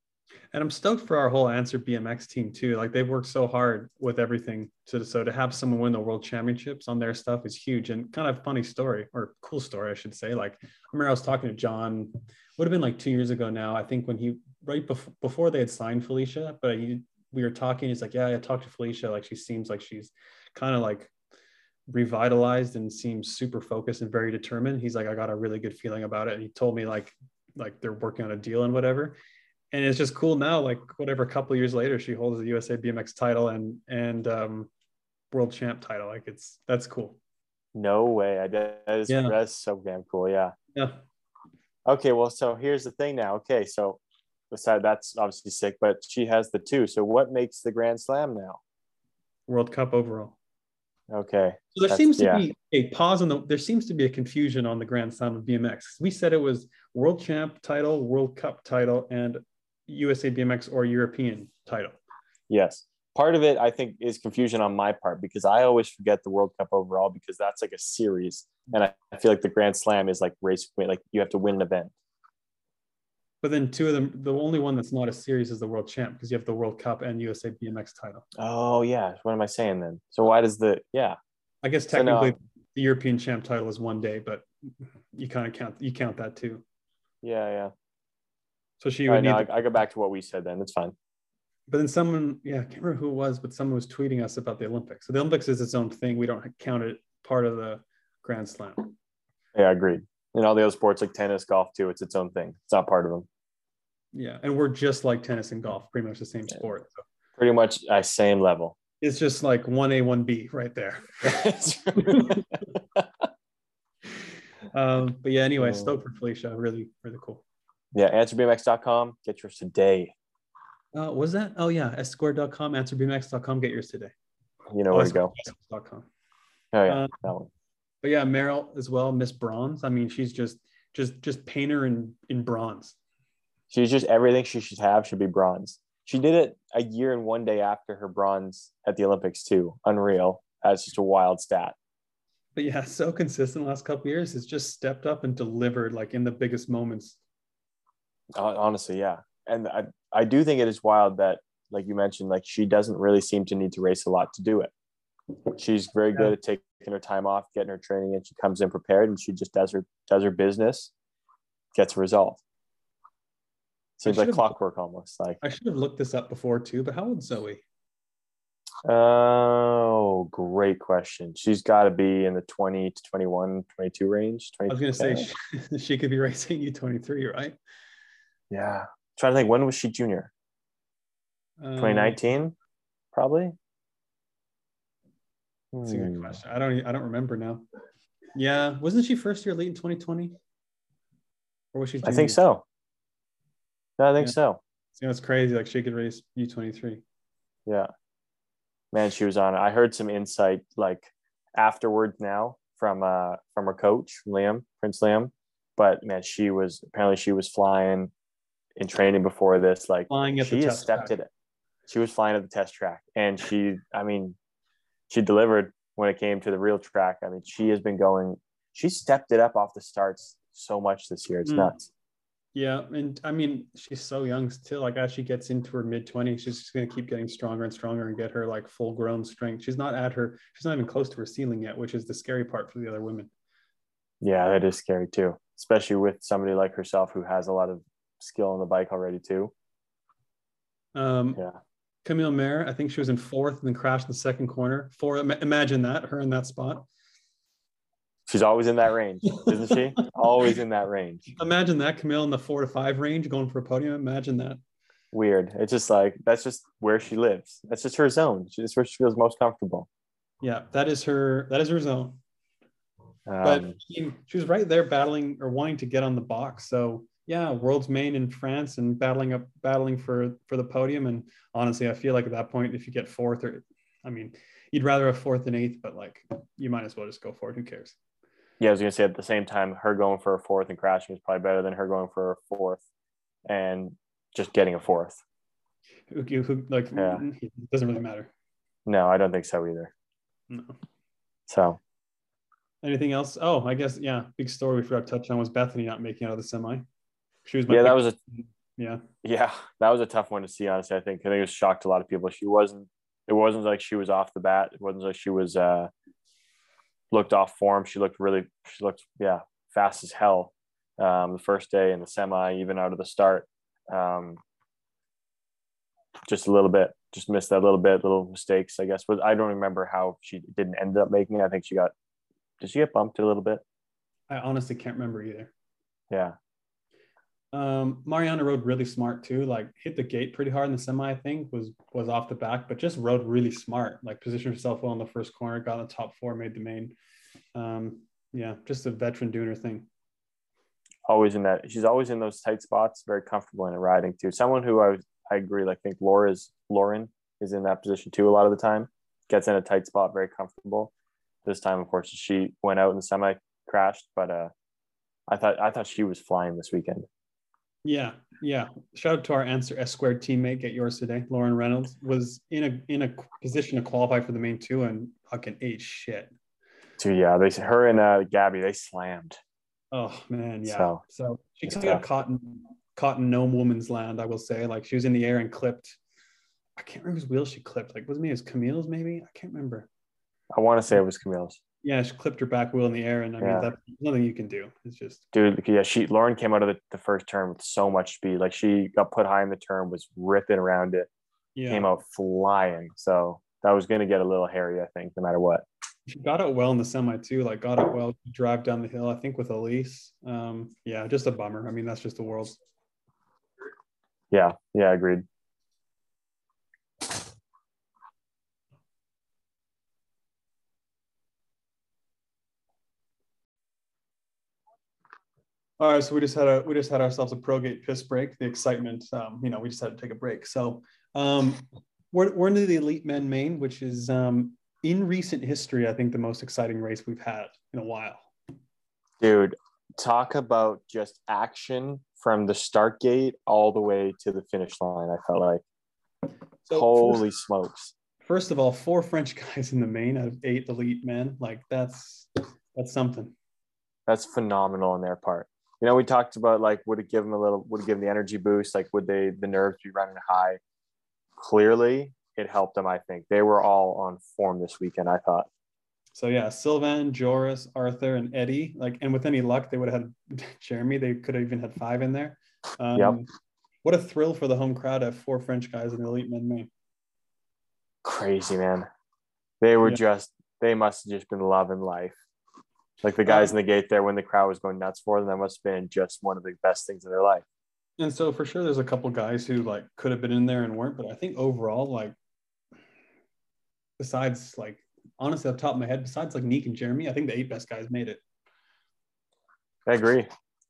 And I'm stoked for our whole Answer BMX team too. Like they've worked so hard with everything. So, so to have someone win the world championships on their stuff is huge and kind of funny story or cool story, I should say. Like I remember I was talking to John, would have been like two years ago now. I think when he right before before they had signed Felicia, but he we were talking. He's like, yeah, I talked to Felicia. Like she seems like she's kind of like revitalized and seems super focused and very determined. He's like, I got a really good feeling about it. And he told me like like they're working on a deal and whatever and it's just cool now like whatever a couple years later she holds the usa bmx title and and um, world champ title like it's that's cool no way i that is yeah. that's so damn cool yeah yeah okay well so here's the thing now okay so beside that's obviously sick but she has the two so what makes the grand slam now world cup overall okay so there seems to yeah. be a pause on the there seems to be a confusion on the grand slam of bmx we said it was world champ title world cup title and USA BMX or European title. Yes. Part of it, I think, is confusion on my part because I always forget the World Cup overall because that's like a series. And I, I feel like the Grand Slam is like race, like you have to win an event. But then two of them, the only one that's not a series is the world champ because you have the World Cup and USA BMX title. Oh yeah. What am I saying then? So why does the yeah? I guess So no. technically the European champ title is one day, but you kind of count you count that too. Yeah, yeah. So she would right, need. now the- I, I go back to what we said then. It's fine. but then someone, yeah, I can't remember who it was, but someone was tweeting us about the Olympics. So the Olympics is its own thing. We don't count it part of the Grand Slam. Yeah, agreed. And all the other sports like tennis, golf too, it's its own thing. It's not part of them. Yeah, and we're just like tennis and golf, pretty much the same sport. So Pretty much uh, same level. it's just like one A, one B right there. Um, but yeah, anyway, Oh. stoked for Felicia. Really, really cool. yeah, answerbmx.com. Get yours today. Uh, was that? Oh yeah, square.com, answerbmx.com. Get yours today. You know where to go. SquareBMX.com. Oh yeah, Uh, that one. But yeah, Merel as well, Miss Bronze. I mean, she's just just just painter in in bronze. She's just everything she should have should be bronze. She did it a year and one day after her bronze at the Olympics too. Unreal. That's just a wild stat. But yeah, so consistent last couple years. It's just stepped up and delivered like in the biggest moments. Honestly, yeah. And I, I do think it is wild that, like you mentioned, like she doesn't really seem to need to race a lot to do it. She's very good at taking her time off, getting her training, and she comes in prepared, and she just does her does her business, gets a result. Seems like clockwork almost. Like, I should have looked this up before too, but how old is Zoe? oh, great question. She's got to be in the 20 to 21, 22 range. I was gonna say she, she could be racing U23, right? yeah. trying to think, when was she junior? Um, 2019, probably. That's a good Hmm. question. I don't. I don't remember now. Yeah, wasn't she first year late in 2020? Or was she? I think so. No, I think Yeah. so. You know, it's crazy. Like she could race U23. Yeah. Man, she was on. it. I heard some insight like afterwards now from uh from her coach, Liam, Prince Liam. But man, she was apparently she was flying in training before this. Like Flying at she has test stepped track. it. She was flying at the test track. And she, I mean, she delivered when it came to the real track. I mean, she has been going, she stepped it up off the starts so much this year. It's Mm. nuts. Yeah, and I mean, she's so young still. Like as she gets into her mid 20s, she's just gonna keep getting stronger and stronger and get her like full grown strength. She's not at her. She's not even close to her ceiling yet, which is the scary part for the other women. Yeah, that is scary too, especially with somebody like herself who has a lot of skill on the bike already too. Um, Yeah. Camille Maire, I think she was in fourth and then crashed in the second corner. Four, imagine that, her in that spot. She's always in that range, isn't she? always in that range. Imagine that, Camille in the four to five range going for a podium. Imagine that. Weird. It's just like that's just where she lives. That's just her zone. That's where she feels most comfortable. Yeah, that is her. That is her zone. But Um, she, she was right there battling or wanting to get on the box. So yeah, world's main in France and battling up, battling for for the podium. And honestly, I feel like at that point, if you get fourth or, I mean, you'd rather have fourth and eighth, but like you might as well just go for it. Who cares? Yeah, I was gonna say at the same time, her going for a fourth and crashing is probably better than her going for a fourth and just getting a fourth. Who, who- like Yeah. it doesn't really matter. No, I don't think so either. No. So Anything else? Oh, I guess yeah. Big story we forgot to touch on was Bethany not making out of the semi. She was my yeah, that was a yeah. yeah, that was a tough one to see. Honestly, I think I think it was shocked a lot of people. She wasn't. It wasn't like she was off the bat. It wasn't like she was uh looked off form. She looked really. She looked yeah fast as hell. Um, the first day in the semi, even out of the start, um, just a little bit, just missed that little bit, little mistakes. I guess. But I don't remember how she didn't end up making it. I think she got. Did she get bumped a little bit? I honestly can't remember either. Yeah. Um, Mariana rode really smart too. Like hit the gate pretty hard in the semi. I think was was off the back, but just rode really smart. Like positioned herself well in the first corner, got in the top four, made the main. Um, yeah, just a veteran doing her thing. always in that she's always in those tight spots very comfortable in riding too someone who i i agree like think laura's lauren is in that position too a lot of the time gets in a tight spot very comfortable this time of course she went out in the semi crashed but uh i thought i thought she was flying this weekend Yeah, yeah. Shout out to our answer S squared teammate. Get yours today. Lauren Reynolds was in a in a position to qualify for the main two and fucking ate shit. too yeah they her and uh gabby they slammed Oh man, yeah. So, So, she kind of got caught in caught in no woman's land. I will say, like she was in the air and clipped. I can't remember whose wheel she clipped. Like was it me as Camille's maybe? I can't remember. I want to say it was Camille's. Yeah, she clipped her back wheel in the air, and I mean, that's nothing you can do. It's just, dude. Yeah, she Lauren came out of the, the first turn with so much speed. Like she got put high in the turn, was ripping around it, yeah. came out flying. So that was going to get a little hairy, I think, no matter what. She got it well in the semi too. Like got it well, drive down the hill. I think with Elise. Um, yeah, just a bummer. I mean, that's just the world. Yeah, yeah, agreed. All right, so we just had a we just had ourselves a ProGate piss break. The excitement, um, you know, we just had to take a break. So um, we're we're into the Elite Men Main, which is um, in recent history, I think the most exciting race we've had in a while. Dude, talk about just action from the start gate all the way to the finish line. I felt like, so holy first, smokes! First of all, four French guys in the main out of eight elite men. Like that's that's something. That's phenomenal on their part you know, we talked about like would it give them a little, would it give them the energy boost? Like would they the nerves be running high? Clearly, it helped them. I think they were all on form this weekend. I thought. So yeah, Sylvain, Joris, Arthur, and Eddie. Like, and with any luck, they would have had Jeremy. They could have even had five in there. Um, yep. What a thrill for the home crowd to have four French guys in the elite men main. Crazy man. They were yeah. just. They must have just been loving life. Like the guys um, in the gate there when the crowd was going nuts for them, that must have been just one of the best things in their life. And so for sure, there's a couple guys who like could have been in there and weren't, but I think overall, like besides like honestly off the top of my head, besides like Nick and Jeremy, I think the eight best guys made it. I agree.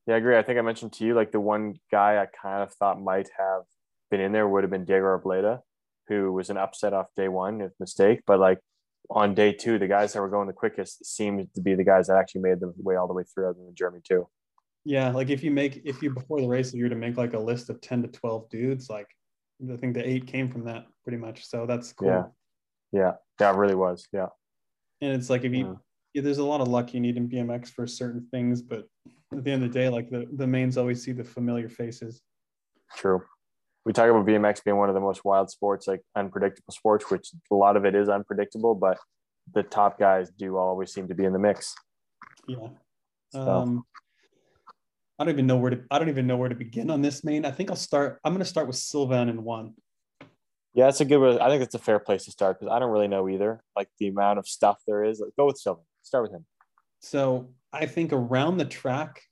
Yeah, I agree. I think I mentioned to you like the one guy I kind of thought might have been in there would have been Diego Arboleda, who was an upset off day one, if mistake. But like on day two, the guys that were going the quickest seemed to be the guys that actually made the way all the way through, other than Jeremy too. Yeah, like if you make if you before the race, if you were to make like a list of ten to twelve dudes, like I think the eight came from that pretty much. So that's cool. Yeah, yeah, that really was. Yeah, and it's like if you, yeah, there's a lot of luck you need in BMX for certain things, but at the end of the day, like the the mains always see the familiar faces. True we talk about BMX being one of the most wild sports, like unpredictable sports, which a lot of it is unpredictable, but the top guys do always seem to be in the mix. Yeah. So. Um, I don't even know where to. I don't even know where to begin on this main. I think I'll start. I'm going to start with Sylvain in one. Yeah, that's a good. I think that's a fair place to start because I don't really know either. Like the amount of stuff there is. Like, go with Sylvain. Start with him. So I think around the track,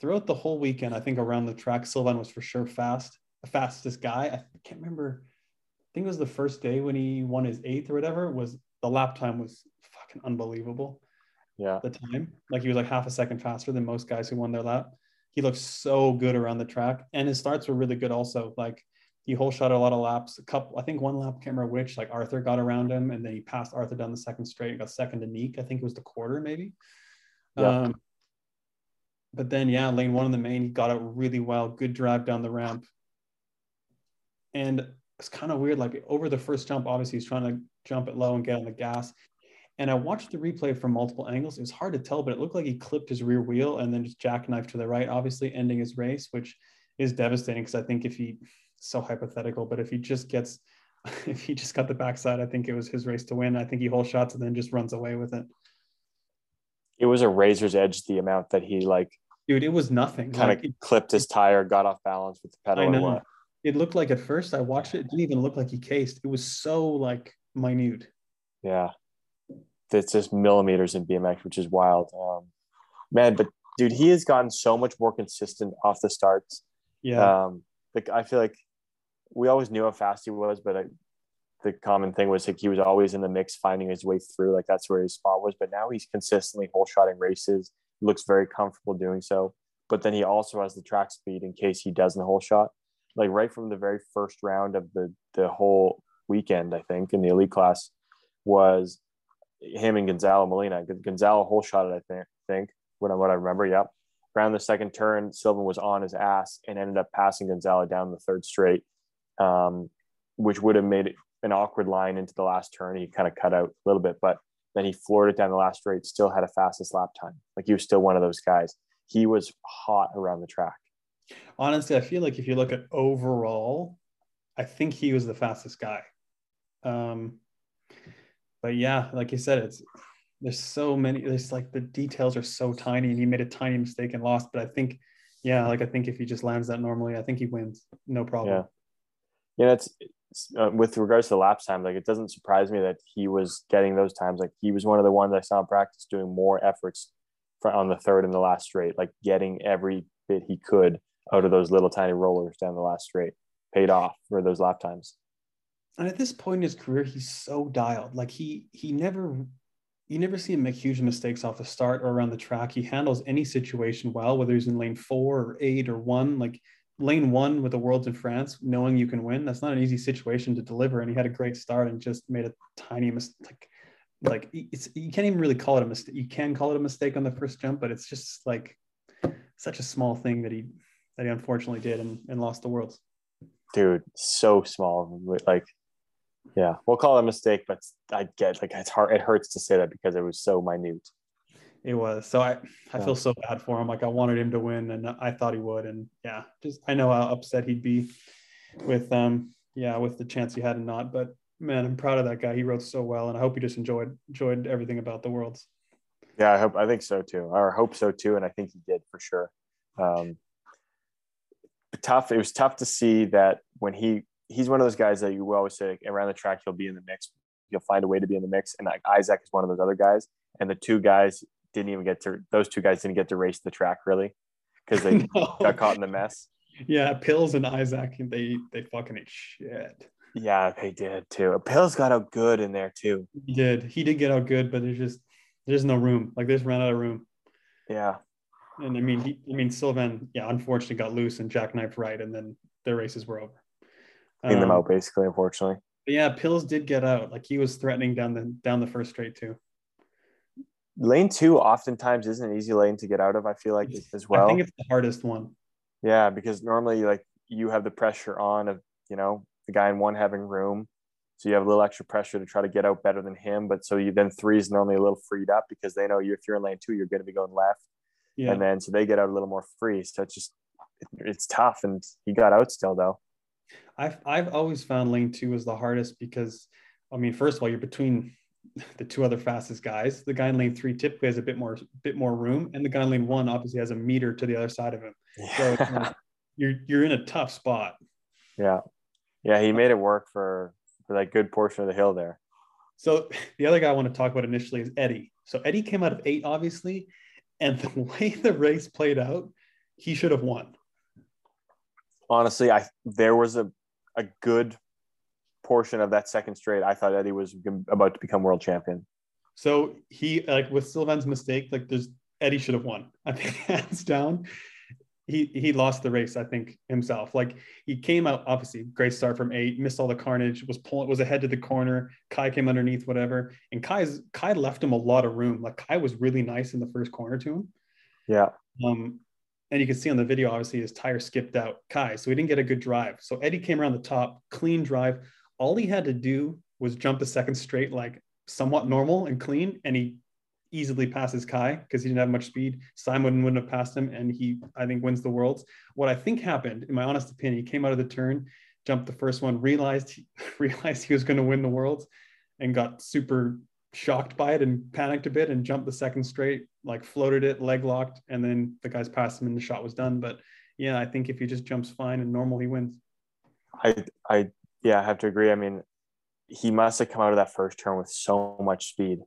throughout the whole weekend, I think around the track, Sylvain was for sure fast the fastest guy. I can't remember. I think it was the first day when he won his eighth or whatever. Was the lap time was fucking unbelievable. Yeah. The time, like he was like half a second faster than most guys who won their lap. He looked so good around the track, and his starts were really good also. Like he whole shot a lot of laps. A couple, I think one lap, can't remember which. Like Arthur got around him, and then he passed Arthur down the second straight. and Got second to Niek. I think it was the quarter maybe. Yeah. Um, but then yeah, lane one in the main, he got out really well. Good drive down the ramp. And it's kind of weird. Like over the first jump, obviously he's trying to jump it low and get on the gas. And I watched the replay from multiple angles. It was hard to tell, but it looked like he clipped his rear wheel and then just jackknifed to the right, obviously ending his race, which is devastating because I think if he so hypothetical, but if he just gets if he just got the backside, I think it was his race to win. I think he whole shots and then just runs away with it. It was a razor's edge the amount that he like dude, it was nothing. Kind like, of clipped his tire, got off balance with the pedal. I know it looked like at first I watched it, it didn't even look like he cased. It was so like minute. Yeah. It's just millimeters in BMX, which is wild. Um, man, but dude, he has gotten so much more consistent off the starts. Yeah. Um, like I feel like we always knew how fast he was, but I, the common thing was like he was always in the mix, finding his way through. Like that's where his spot was. But now he's consistently whole shotting races. Looks very comfortable doing so. But then he also has the track speed in case he doesn't whole shot like right from the very first round of the the whole weekend, I think, in the elite class was him and Gonzalo Molina. Gonzalo whole shot it, I think, think what I, what I remember. Yep. Around the second turn, Sylvain was on his ass and ended up passing Gonzalo down the third straight, um, which would have made it an awkward line into the last turn. He kind of cut out a little bit, but then he floored it down the last straight, still had a fastest lap time. Like he was still one of those guys. He was hot around the track Honestly, I feel like if you look at overall, I think he was the fastest guy. Um, but yeah, like you said, it's there's so many. There's like the details are so tiny, and he made a tiny mistake and lost. But I think, yeah, like I think if he just lands that normally, I think he wins, no problem. Yeah, yeah. It's uh, with regards to the lapse time. Like it doesn't surprise me that he was getting those times. Like he was one of the ones I saw in practice doing more efforts for, on the third and the last straight, like getting every bit he could out of those little tiny rollers down the last straight. Paid off for those lap times. And at this point in his career, he's so dialed. Like he he never you never see him make huge mistakes off the start or around the track. He handles any situation well, whether he's in lane four or eight or one. Like lane one with the Worlds in France, knowing you can win, that's not an easy situation to deliver. And he had a great start and just made a tiny mistake. Like it's you can't even really call it a mistake. You can call it a mistake on the first jump, but it's just like such a small thing that he that he unfortunately did and, and lost the Worlds. Dude, so small. Like yeah, we'll call it a mistake, but I get like it's hard. It hurts to say that because it was so minute. It was. So I, I yeah. feel so bad for him. Like I wanted him to win, and I thought he would. And yeah, just I know how upset he'd be with um yeah with the chance he had and not. But man, I'm proud of that guy. He wrote so well, and I hope he just enjoyed enjoyed everything about the worlds. Yeah, I hope I think so too. Or hope so too, and I think he did for sure. Um, tough. It was tough to see that when he he's one of those guys that you always say like, around the track he'll be in the mix. He'll find a way to be in the mix. And like Isaac is one of those other guys. And the two guys didn't even get to those two guys didn't get to race the track really because they no. got caught in the mess. Yeah, Pills and Isaac they they fucking ate shit. Yeah, they did too. Pills got out good in there too. He did. He did get out good, but there's just there's no room. Like they just ran out of room. Yeah. And I mean, he, I mean, Sylvain, yeah, unfortunately got loose and jackknife right, and then their races were over clean um, them out basically, unfortunately. yeah, Pills did get out. Like he was threatening down the down the first straight too. Lane two oftentimes isn't an easy lane to get out of. I feel like as well. I think it's the hardest one. Yeah, because normally like you have the pressure on of you know the guy in one having room, so you have a little extra pressure to try to get out better than him. But so you then three is normally a little freed up because they know you if you're in lane two, you're going to be going left, yeah. and then so they get out a little more free. So it's just it's tough, and he got out still though. I've I've always found lane two is the hardest because I mean, first of all, you're between the two other fastest guys. The guy in lane three typically has a bit more bit more room, and the guy in lane one obviously has a meter to the other side of him. So you know, you're you're in a tough spot. Yeah, yeah, he made it work for for that good portion of the hill there. So the other guy I want to talk about initially is Eddie. So Eddie came out of eight, obviously, and the way the race played out, he should have won honestly, I there was a a good portion of that second straight. I thought Eddie was about to become world champion. So he like with Sylvain's mistake, like there's Eddie should have won. I think hands down. He he lost the race, I think, himself. Like he came out, obviously, great start from eight, missed all the carnage, was pulling, was ahead to the corner. Kai came underneath, whatever. And Kai's Kai left him a lot of room. Like Kai was really nice in the first corner to him. Yeah. Um, and you can see on the video, obviously, his tire skipped out Kai. So he didn't get a good drive. So Eddie came around the top, clean drive. All he had to do was jump the second straight, like somewhat normal and clean. And he easily passes Kai because he didn't have much speed. Simon wouldn't have passed him. And he, I think, wins the worlds. What I think happened, in my honest opinion, he came out of the turn, jumped the first one, realized, he, realized he was going to win the worlds and got super shocked by it and panicked a bit and jumped the second straight, like floated it, leg locked, and then the guys passed him and the shot was done. But yeah, I think if he just jumps fine and normal, he wins. I I yeah, I have to agree. I mean, he must have come out of that first turn with so much speed.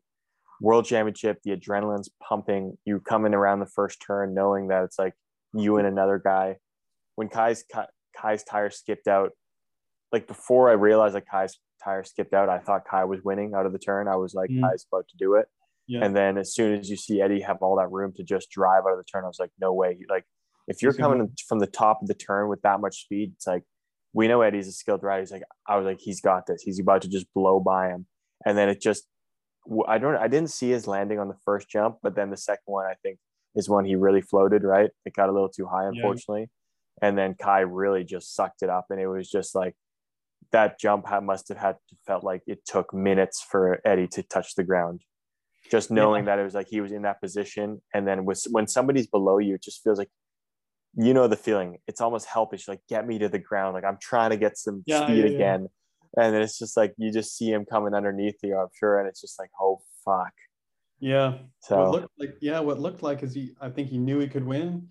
World Championship, the adrenaline's pumping. You come in around the first turn knowing that it's like you and another guy. When Kai's Kai's tire skipped out, like before I realized that Kai's tire skipped out, I thought Kai was winning out of the turn. I was like, mm. Kai's about to do it. Yeah. And then as soon as you see Eddie have all that room to just drive out of the turn, I was like, no way. Like if you're coming from the top of the turn with that much speed, it's like we know Eddie's a skilled rider. He's like, I was like, he's got this. He's about to just blow by him. And then it just, I don't, I didn't see his landing on the first jump, but then the second one, I think, is when he really floated. Right, it got a little too high, unfortunately. Yeah. And then Kai really just sucked it up, and it was just like that jump must have had felt like it took minutes for Eddie to touch the ground. Just knowing yeah. that it was like he was in that position, and then with, when somebody's below you, it just feels like you know the feeling. It's almost helpish, like get me to the ground. Like I'm trying to get some Yeah, speed again. And then it's just like you just see him coming underneath you, I'm sure, and it's just like, oh fuck. Yeah. What So looked like yeah, what looked like is he I think he knew he could win.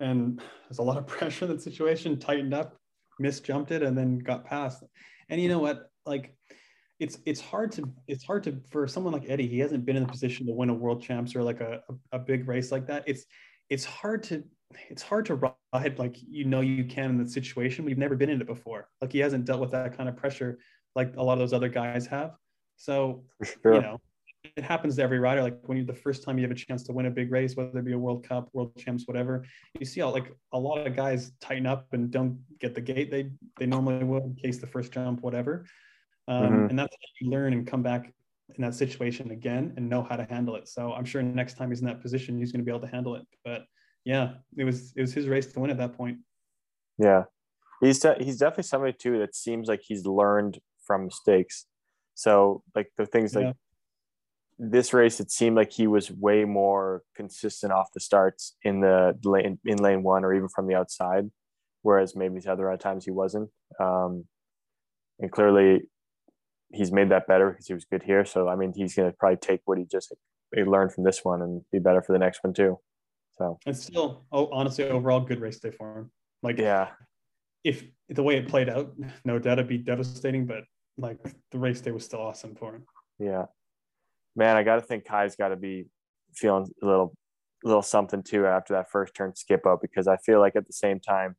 And there's a lot of pressure in that situation, tightened up, misjumped it, and then got past. And you know what? Like it's it's hard to it's hard to for someone like Eddie, he hasn't been in the position to win a world champs or like a, a, a big race like that. It's it's hard to it's hard to ride like you know you can in the situation. We've never been in it before. Like he hasn't dealt with that kind of pressure like a lot of those other guys have. So sure. you know, it happens to every rider. Like when you the first time you have a chance to win a big race, whether it be a World Cup, World Champs, whatever, you see all like a lot of guys tighten up and don't get the gate they they normally would in case the first jump, whatever. Um, Mhm. And that's how you learn and come back in that situation again and know how to handle it. So I'm sure next time he's in that position, he's going to be able to handle it. But yeah, it was it was his race to win at that point. Yeah, he's de- he's definitely somebody too that seems like he's learned from mistakes. So like the things like Yeah. this race, it seemed like he was way more consistent off the starts in the lane in lane one or even from the outside, whereas maybe the other times he wasn't. Um, and clearly, he's made that better because he was good here. So I mean, he's going to probably take what he just he learned from this one and be better for the next one too. So And still, oh, honestly, overall, good race day for him. Like yeah, if the way it played out, no doubt it'd be devastating, but like the race day was still awesome for him. Yeah, man, I got to think Kai's got to be feeling a little, little something too after that first turn skip out because I feel like at the same time,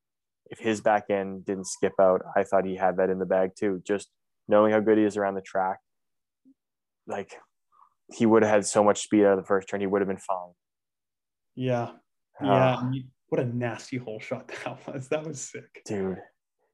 if his back end didn't skip out, I thought he had that in the bag too. Just knowing how good he is around the track, like he would have had so much speed out of the first turn, he would have been fine. Yeah. Yeah. Ah, you- what a nasty hole shot that was. That was sick. dude,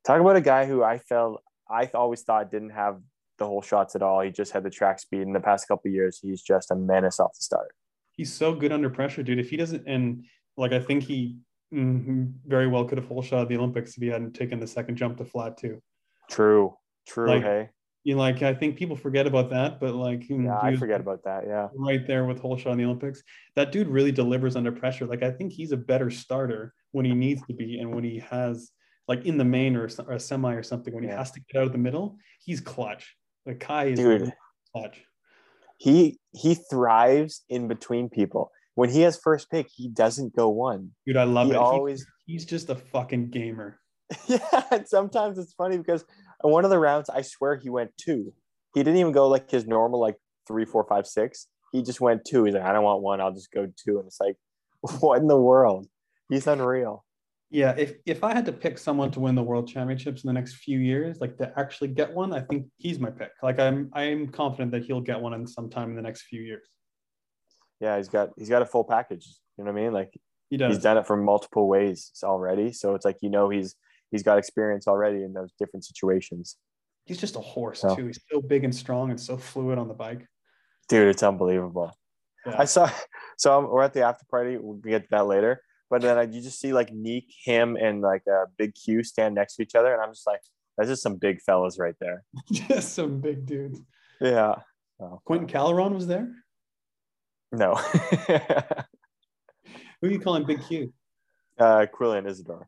talk about a guy who I felt I always thought didn't have the whole shots at all. He just had the track speed. In the past couple of years, he's just a menace off the start. He's so good under pressure, dude. If he doesn't, and like I think he mhm, very well could have hole shot the Olympics if he hadn't taken the second jump to flat too. True, true. Like, hey, You know, like I think people forget about that, but like yeah, I forget about that. Yeah. right there with whole shot in the Olympics. That dude really delivers under pressure. Like I think he's a better starter when he needs to be, and when he has like in the main or, or a semi or something when he has to get out of the middle, he's clutch. Like Kai is Dude. clutch. he he thrives in between people. When he has first pick, he doesn't go one. Dude, I love He it. He- always he's just a fucking gamer. yeah. And sometimes it's funny because on one of the rounds, I swear he went two. He didn't even go like his normal like three, four, five, six. He just went two. He's like, I don't want one. I'll just go two. And it's like, what in the world? He's unreal. Yeah, if if I had to pick someone to win the world championships in the next few years, like to actually get one, I think he's my pick. Like I'm I'm confident that he'll get one in sometime in the next few years. Yeah, he's got he's got a full package. You know what I mean? Like He does. he's done it from multiple ways already. So it's like you know he's he's got experience already in those different situations. He's just a horse So- too. He's so big and strong and so fluid on the bike. Dude, it's unbelievable. Yeah. I saw so I'm, we're at the after party. We'll get to that later. But then I, you just see like Niek, him, and like uh, Big Q stand next to each other, and I'm just like, that's just some big fellas right there. just some big dudes. Yeah. So, Quentin Caleyron was there. no. Who are you calling Big Q? uh, Quillan Isidore.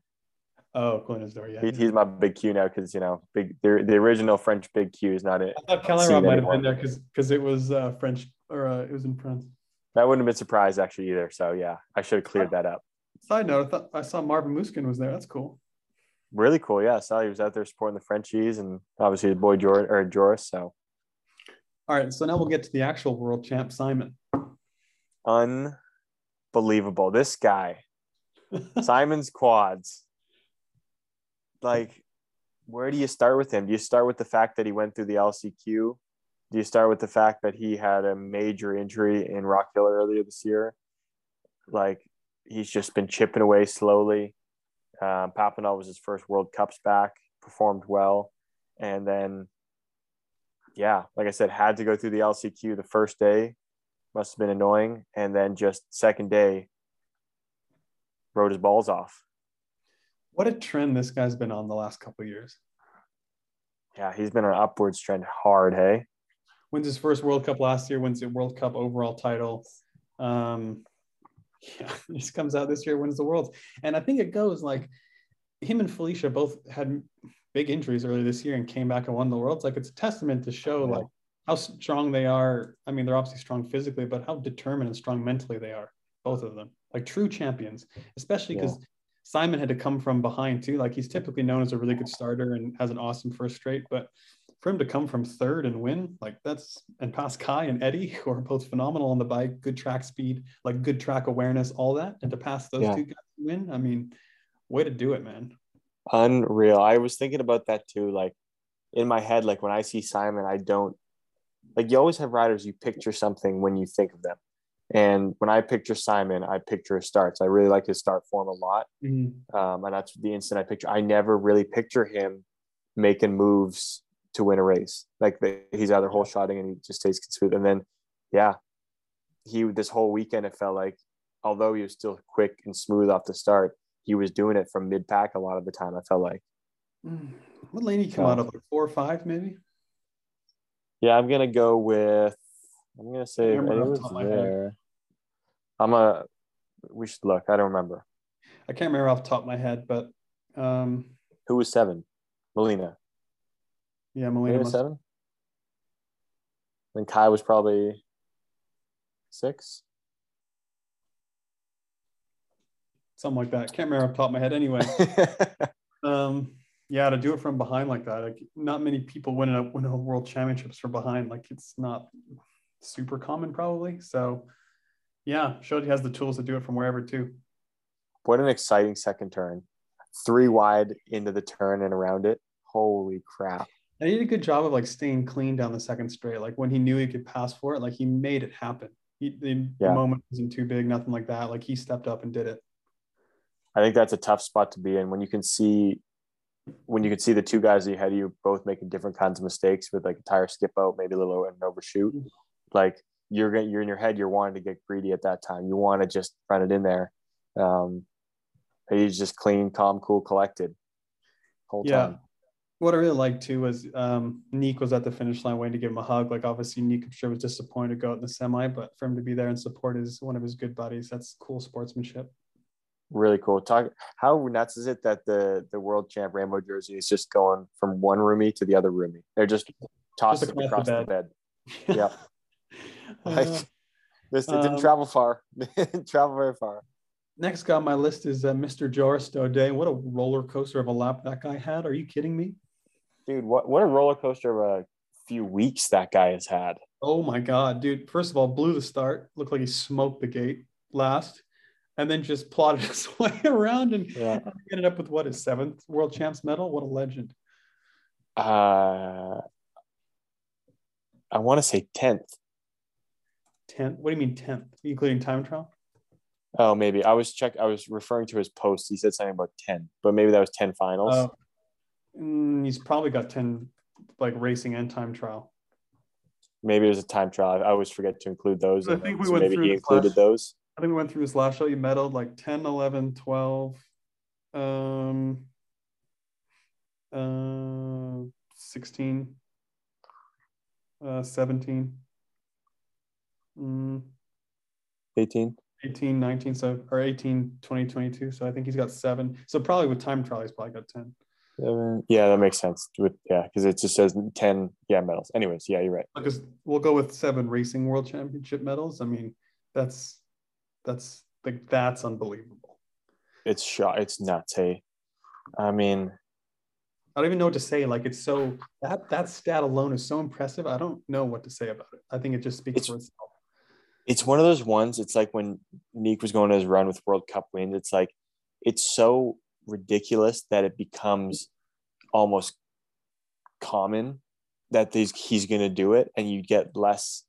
Oh, Quentin Isidore. Yeah. He, he's my Big Q now because you know, big the, the original French Big Q is not it. I thought Caleyron might have been there because because it was uh, French or uh, it was in France. I wouldn't have been surprised actually either. So yeah, I should have cleared that up. Side note, I thought I saw Marvin Musquin was there. That's cool. Really cool. Yeah, I saw he was out there supporting the Frenchies and obviously the boy George or Joris. So All right, so now we'll get to the actual world champ, Simon. unbelievable. This guy, Simon's quads. Like, where do you start with him? Do you start with the fact that he went through the LCQ? Do you start with the fact that he had a major injury in Rock Hill earlier this year? Like, he's just been chipping away slowly. Um, was his first World Cups back, performed well. And then, yeah, like I said, had to go through the LCQ the first day. Must have been annoying. And then just second day, rode his balls off. What a trend this guy's been on the last couple of years. Yeah, he's been on an upwards trend hard, hey? Wins his first World Cup last year. Wins the World Cup overall title. Um, Yeah, he just comes out this year, wins the world. And I think it goes like him and Felicia both had big injuries earlier this year and came back and won the world. It's like it's a testament to show yeah. like how strong they are. I mean, they're obviously strong physically, but how determined and strong mentally they are, both of them. Like true champions, especially because yeah. Simon had to come from behind too. Like he's typically known as a really good starter and has an awesome first straight, but for him to come from third and win, like that's and pass Kai and Eddie, who are both phenomenal on the bike, good track speed, like good track awareness, all that, and to pass those yeah. two guys win, I mean, way to do it, man. Unreal. I was thinking about that too. Like in my head, like when I see Simon, I don't like you always have riders you picture something when you think of them. And when I picture Simon, I picture his starts. I really like his start form a lot. Mm-hmm. Um, and that's the instant I picture. I never really picture him making moves to win a race. Like the, he's either whole shotting and he just stays smooth. And then, yeah, he this whole weekend it felt like, although he was still quick and smooth off the start, he was doing it from mid pack a lot of the time. I felt like. Mm. What lane he come out of? Like four or five, maybe. Yeah, I'm gonna go with. I'm gonna say was there. I'm a. We should look. I don't remember. I can't remember off the top of my head, but um, who was seven? Molina. Yeah, Molina was seven. Then Kye was probably six. Something like that. Can't remember off the top of my head. Anyway, um, yeah, to do it from behind like that, like not many people win a win a world championships from behind. Like it's not super common, probably. So, yeah, showed he has the tools to do it from wherever too. What an exciting second turn! Three wide into the turn and around it. Holy crap! And he did a good job of like staying clean down the second straight. Like when he knew he could pass for it, like he made it happen. He, the, yeah. moment wasn't too big, nothing like that. Like he stepped up and did it. I think that's a tough spot to be in when you can see when you can see the two guys ahead of you both making different kinds of mistakes with like a tire skip out, maybe a little an overshoot, mm-hmm. like you're you're in your head, you're wanting to get greedy at that time. You want to just run it in there. Um, he's just clean, calm, cool, collected. Whole yeah. Time. What I really liked too was um, Niek was at the finish line waiting to give him a hug. Like obviously Niek, I'm sure was disappointed to go out in the semi, but for him to be there and support is one of his good buddies. That's cool sportsmanship really cool. Talk how nuts is it that the the world champ rainbow jersey is just going from one roomie to the other roomie? They're just tossing across, across the bed. The bed. yeah. like uh, this it didn't um, travel far. didn't travel very far. Next guy on my list is uh, Mr. Joris Daudet. What a roller coaster of a lap that guy had. Are you kidding me? Dude, what, what a roller coaster of a few weeks that guy has had. Oh my God, dude. First of all, blew the start. Looked like he smoked the gate last and then just plotted his way around and yeah. ended up with what his seventh world champs medal. What a legend. Uh, I want to say 10th. 10th? What do you mean 10th? Including time trial? Oh, maybe. I was check. I was referring to his post. He said something about 10, but maybe that was 10 finals. Uh, he's probably got 10 like racing and time trial. Maybe it was a time trial. I always forget to include those. I think we so went maybe through he included those. I think we went through this last show. You medaled like 10, 11, 12, um, uh, 16, uh, 17, mm, 18. 18, 19, so or 18, 20, 22. So I think he's got seven. So probably with time trial, he's probably got 10. Seven. Yeah, that makes sense. With yeah, because it just says 10 yeah medals. Anyways, yeah, you're right. Because we'll go with seven racing world championship medals. I mean, that's that's like that's unbelievable. It's shot. It's nuts. Hey, I mean, I don't even know what to say. Like it's so that that stat alone is so impressive. I don't know what to say about it. I think it just speaks for itself. It's one of those ones. It's like when Niek was going to his run with World Cup wins. It's like it's so ridiculous that it becomes almost common that he's, he's going to do it, and you get less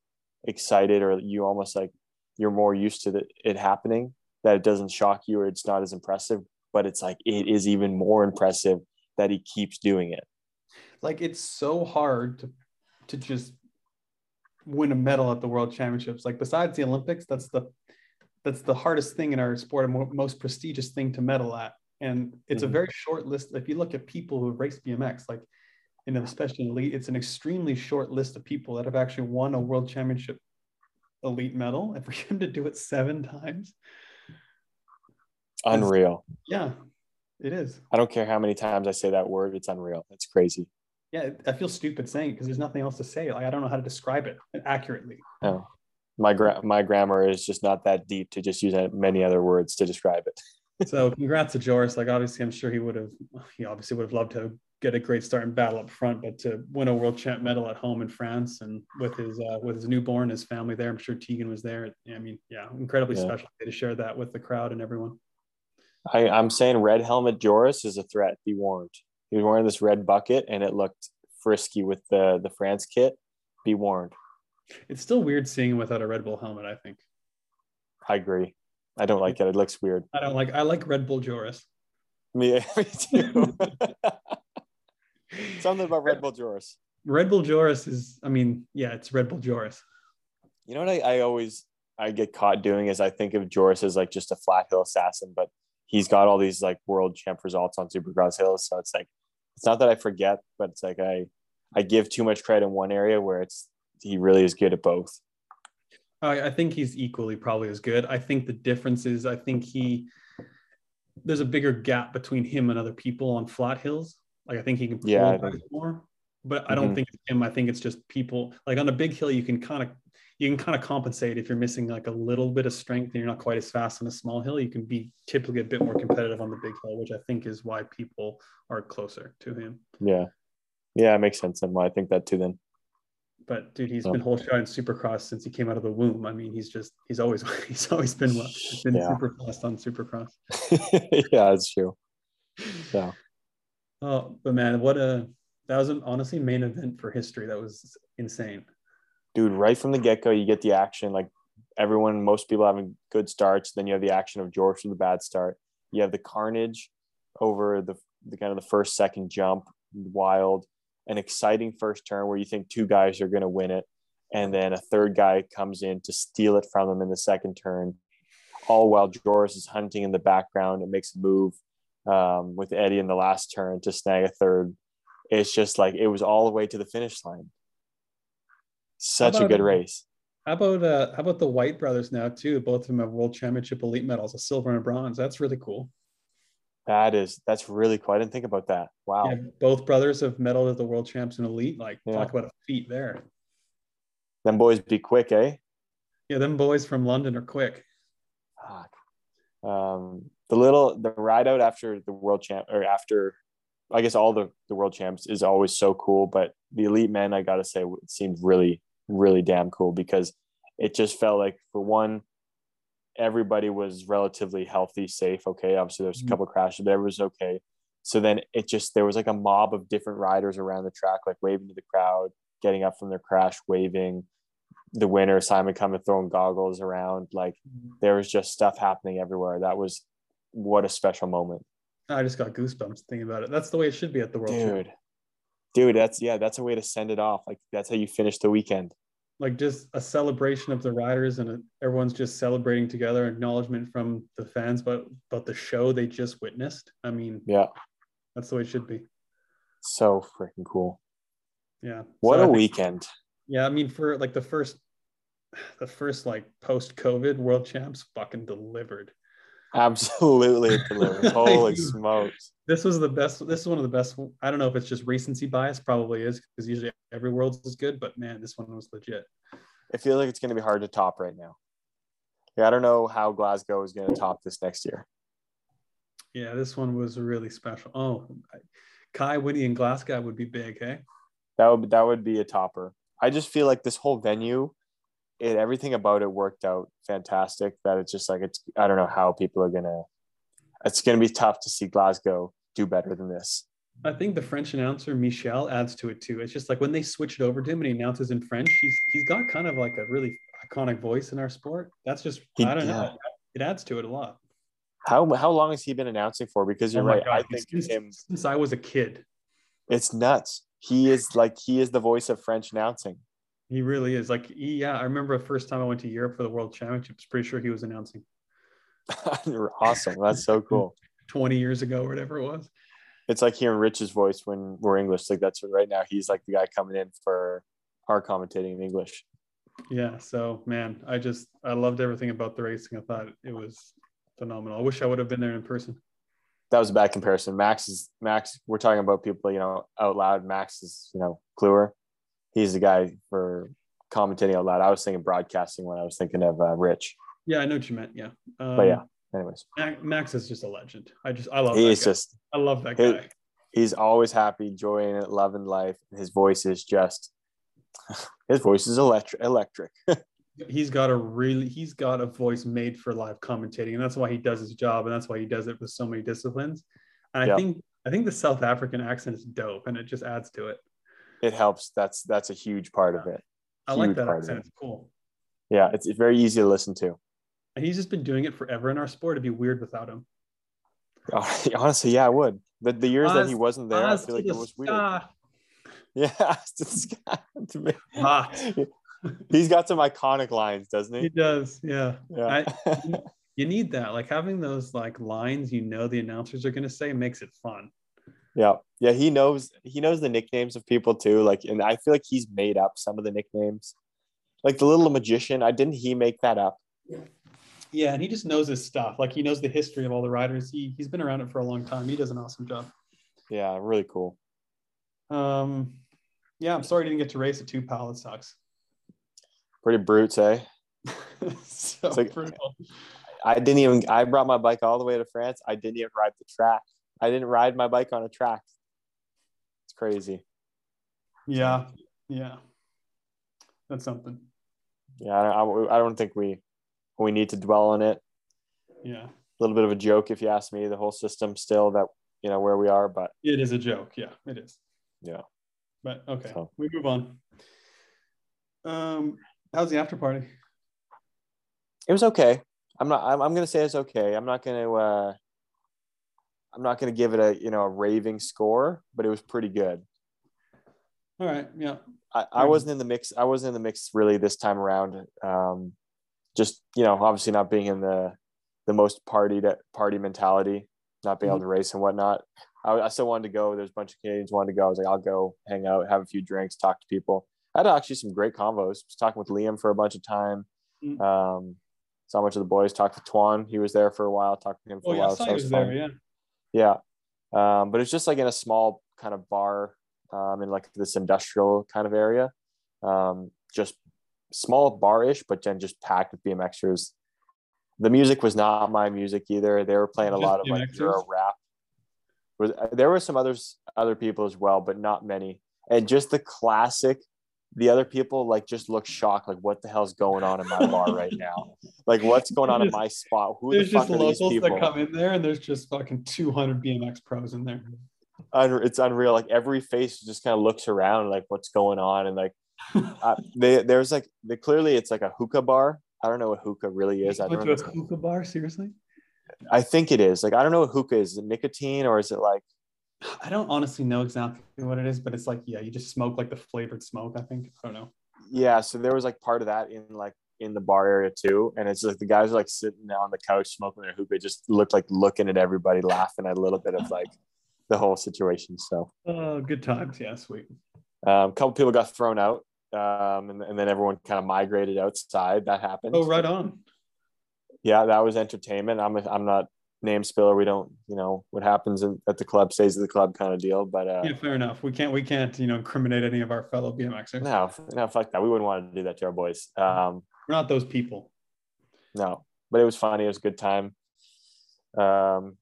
excited, or you almost like you're more used to the, it happening that it doesn't shock you or it's not as impressive but it's like it is even more impressive that he keeps doing it like it's so hard to to just win a medal at the world championships like besides the olympics that's the that's the hardest thing in our sport and most prestigious thing to medal at and it's mm-hmm. a very short list if you look at people who have raced bmx like in especially elite it's an extremely short list of people that have actually won a world championship elite medal and for him to do it seven times Unreal. Yeah, it is. I don't care how many times I say that word. It's unreal. It's crazy. Yeah, I feel stupid saying it because there's nothing else to say. Like I don't know how to describe it accurately. No, my gra- my grammar is just not that deep to just use many other words to describe it. so congrats to Joris. Like obviously, I'm sure he would have. He obviously would have loved to get a great start in battle up front, but to win a world champ medal at home in France and with his uh, with his newborn, his family there, I'm sure Tegan was there. I mean, yeah, incredibly yeah. special to share that with the crowd and everyone. I, I'm saying red helmet Joris is a threat. Be warned. He was wearing this red bucket and it looked frisky with the the France kit. Be warned. It's still weird seeing him without a Red Bull helmet. I think. I agree. I don't like it. It looks weird. I don't like. I like Red Bull Joris. Me, me too. Something about Red Bull Joris. Red Bull Joris is, I mean, yeah, it's Red Bull Joris. You know what I, I always I get caught doing is I think of Joris as like just a flat hill assassin, but he's got all these like world champ results on supercross hills. So it's like it's not that I forget, but it's like I I give too much credit in one area where it's he really is good at both. I, I think he's equally probably as good. I think the difference is I think he there's a bigger gap between him and other people on flat hills. Like I think he can yeah, more, but I don't mm-hmm. think it's him. I think it's just people like on a big hill, you can kind of you can kind of compensate if you're missing like a little bit of strength and you're not quite as fast on a small hill. You can be typically a bit more competitive on the big hill, which I think is why people are closer to him. Yeah, yeah, it makes sense. And I think that too. Then, but dude, he's oh. been whole shot in Supercross since he came out of the womb. I mean, he's just he's always he's always been been yeah. super fast on Supercross. yeah, that's true. Yeah. Oh, but man, what a that was an honestly main event for history. That was insane. Dude, right from the get go, you get the action. Like everyone, most people having good starts. Then you have the action of Joris with the bad start. You have the carnage over the, the kind of the first second jump, wild, an exciting first turn where you think two guys are going to win it, and then a third guy comes in to steal it from them in the second turn. All while Joris is hunting in the background and makes a move um, with Eddie in the last turn to snag a third. It's just like it was all the way to the finish line. Such a good race. How about uh, how about the Whyte brothers now too? Both of them have world championship elite medals, a silver and a bronze. That's really cool. That is that's really cool. I didn't think about that. Wow. Yeah, both brothers have medaled at the world champs in elite. Like yeah. talk about a feat there. Them boys be quick, eh? Yeah, them boys from London are quick. Um, the little the ride out after the world champ or after I guess all the, the world champs is always so cool, but the elite men, I gotta say, seemed really, really damn cool because it just felt like for one, everybody was relatively healthy, safe. Okay. Obviously there's a mm-hmm. couple crashes, but everyone was okay. So then it just there was like a mob of different riders around the track, like waving to the crowd, getting up from their crash, waving. The winner, Simon coming throwing goggles around. Like mm-hmm. there was just stuff happening everywhere. That was what a special moment. I just got goosebumps thinking about it. That's the way it should be at the World Dude. Dude, that's yeah, that's a way to send it off. Like that's how you finish the weekend. Like just a celebration of the riders and a, everyone's just celebrating together, acknowledgement from the fans but about the show they just witnessed. I mean, yeah. That's the way it should be. So freaking cool. Yeah. What so a think, weekend. Yeah, I mean for like the first the first like post COVID world champs fucking delivered. Absolutely. Holy smokes. This was the best. This is one of the best. I don't know if it's just recency bias, probably is, because usually every world's is good, but man, this one was legit. I feel like it's going to be hard to top right now. Yeah, I don't know how Glasgow is going to top this next year. Yeah, this one was really special. Oh, Kye Winnie and Glasgow would be big, hey? That would that would be a topper. I just feel like this whole venue it everything about it worked out fantastic. That it's just like it's I don't know how people are gonna. It's gonna be tough to see Glasgow do better than this. I think the French announcer Michel adds to it too. It's just like when they switched over to him and he announces in French, he's he's got kind of like a really iconic voice in our sport. That's just he, I don't yeah. know. It adds to it a lot. How how long has he been announcing for? Because you're oh right. God. I think since, him since I was a kid. It's nuts. He is like he is the voice of French announcing. He really is. Like, he, yeah, I remember the first time I went to Europe for the World Championships. Pretty sure he was announcing. awesome. That's so cool. 20 years ago, or whatever it was. It's like hearing Rich's voice when we're English. Like that's right now he's like the guy coming in for our commentating in English. Yeah. So man, I just I loved everything about the racing. I thought it was phenomenal. I wish I would have been there in person. That was a bad comparison. Max is Max. We're talking about people, you know, out loud. Max is, you know, Cluer. He's the guy for commentating out loud. I was thinking broadcasting when I was thinking of uh, Rich. Yeah, I know what you meant. Yeah. Um, But yeah, anyways, Max is just a legend. I just I love. he's that guy. just I love that he- guy. he's always happy, enjoying it, loving life. His voice is just his voice is electric. Electric. He's got a really he's got a voice made for live commentating, and that's why he does his job, and that's why he does it with so many disciplines. And I Yeah. think I think the South African accent is dope, and it just adds to it. It helps. That's that's a huge part of it. I like Huge that accent. it. It's cool. Yeah, it's, it's very easy to listen to. And he's just been doing it forever in our sport. It'd be weird without him. Honestly, yeah, I would. The, the years that he wasn't there, I feel like it was weird. Yeah, to me. Hot. he's got some iconic lines, doesn't He he? does, yeah. Yeah. You need that. Like having those like lines you know the announcers are gonna say makes it fun. Yeah, yeah. He knows he knows the nicknames of people too. Like, and I feel like he's made up some of the nicknames. Like the little magician, I didn't he make that up? Yeah, and he just knows his stuff. Like he knows the history of all the riders. He he's been around it for a long time. He does an awesome job. Yeah, really cool. Um, yeah, I'm sorry I didn't get to race at two pal. It sucks. Pretty brutes, eh? so like- brutal. I didn't even. I brought my bike all the way to France. I didn't even ride the track. I didn't ride my bike on a track. It's crazy. Yeah, yeah. That's something. Yeah, I, I, I don't think we we need to dwell on it. Yeah, A little bit of a joke, if you ask me. The whole system still that you know where we are, but it is a joke. Yeah, it is. yeah, But okay, So- we move on. Um, how's the after party? it was okay. I'm not. I'm, I'm gonna say it's okay. I'm not gonna. uh I'm not gonna give it a you know a raving score, but it was pretty good. All right, yeah. I, I wasn't in the mix. I wasn't in the mix really this time around. Um, just you know, obviously not being in the the most party that party mentality, not being able to race and whatnot. I, I still wanted to go. There's a bunch of Canadians wanted to go. I was like, I'll go hang out, have a few drinks, talk to people. I had actually some great convos. Was talking with Liam for a bunch of time. Mhm. Um, saw a bunch of the boys. Talked to Twan. He was there for a while. Talked to him for Oh a yeah, while. so he was there. Yeah. Yeah. Um, but it's just like in a small kind of bar um, in like this industrial kind of area. Um, just small bar-ish, but then just packed with BMXers. The music was not my music either. They were playing a Just lot of like BMXers? Euro rap. Was there were some others other people as well, but not many. And just the classic, the other people like just look shocked, like what the hell's going on in my bar right now? Like what's going on in my spot? Who There's the fuck just are these locals people? that come in there, and there's just fucking 200 BMX pros in there. It's unreal. Like every face just kind of looks around, like what's going on, and like uh, they, there's like they clearly it's like a hookah bar. I don't know what hookah really is. I don't. Know. hookah bar, seriously? I think it is. Like I don't know what hookah is. Is it nicotine or is it like? I don't honestly know exactly what it is, but it's like, yeah, you just smoke like the flavored smoke, I think. I don't know. Yeah. So there was like part of that in like in the bar area too, and it's like the guys are like sitting on the couch smoking their hookah, just looked like looking at everybody, laughing at a little bit of like the whole situation. So Oh, good times. Yeah, sweet. um, a couple people got thrown out. Um, and, and then everyone kind of migrated outside. That happened. Oh, right on. yeah, that was entertainment. I'm I'm not name spiller. We don't, you know, what happens at the club stays at the club kind of deal. But uh, Yeah, fair enough. We can't, we can't, you know, incriminate any of our fellow BMXers. no, no, fuck that. We wouldn't want to do that to our boys. Um, We're not those people. no, but it was funny. It was a good time. Um,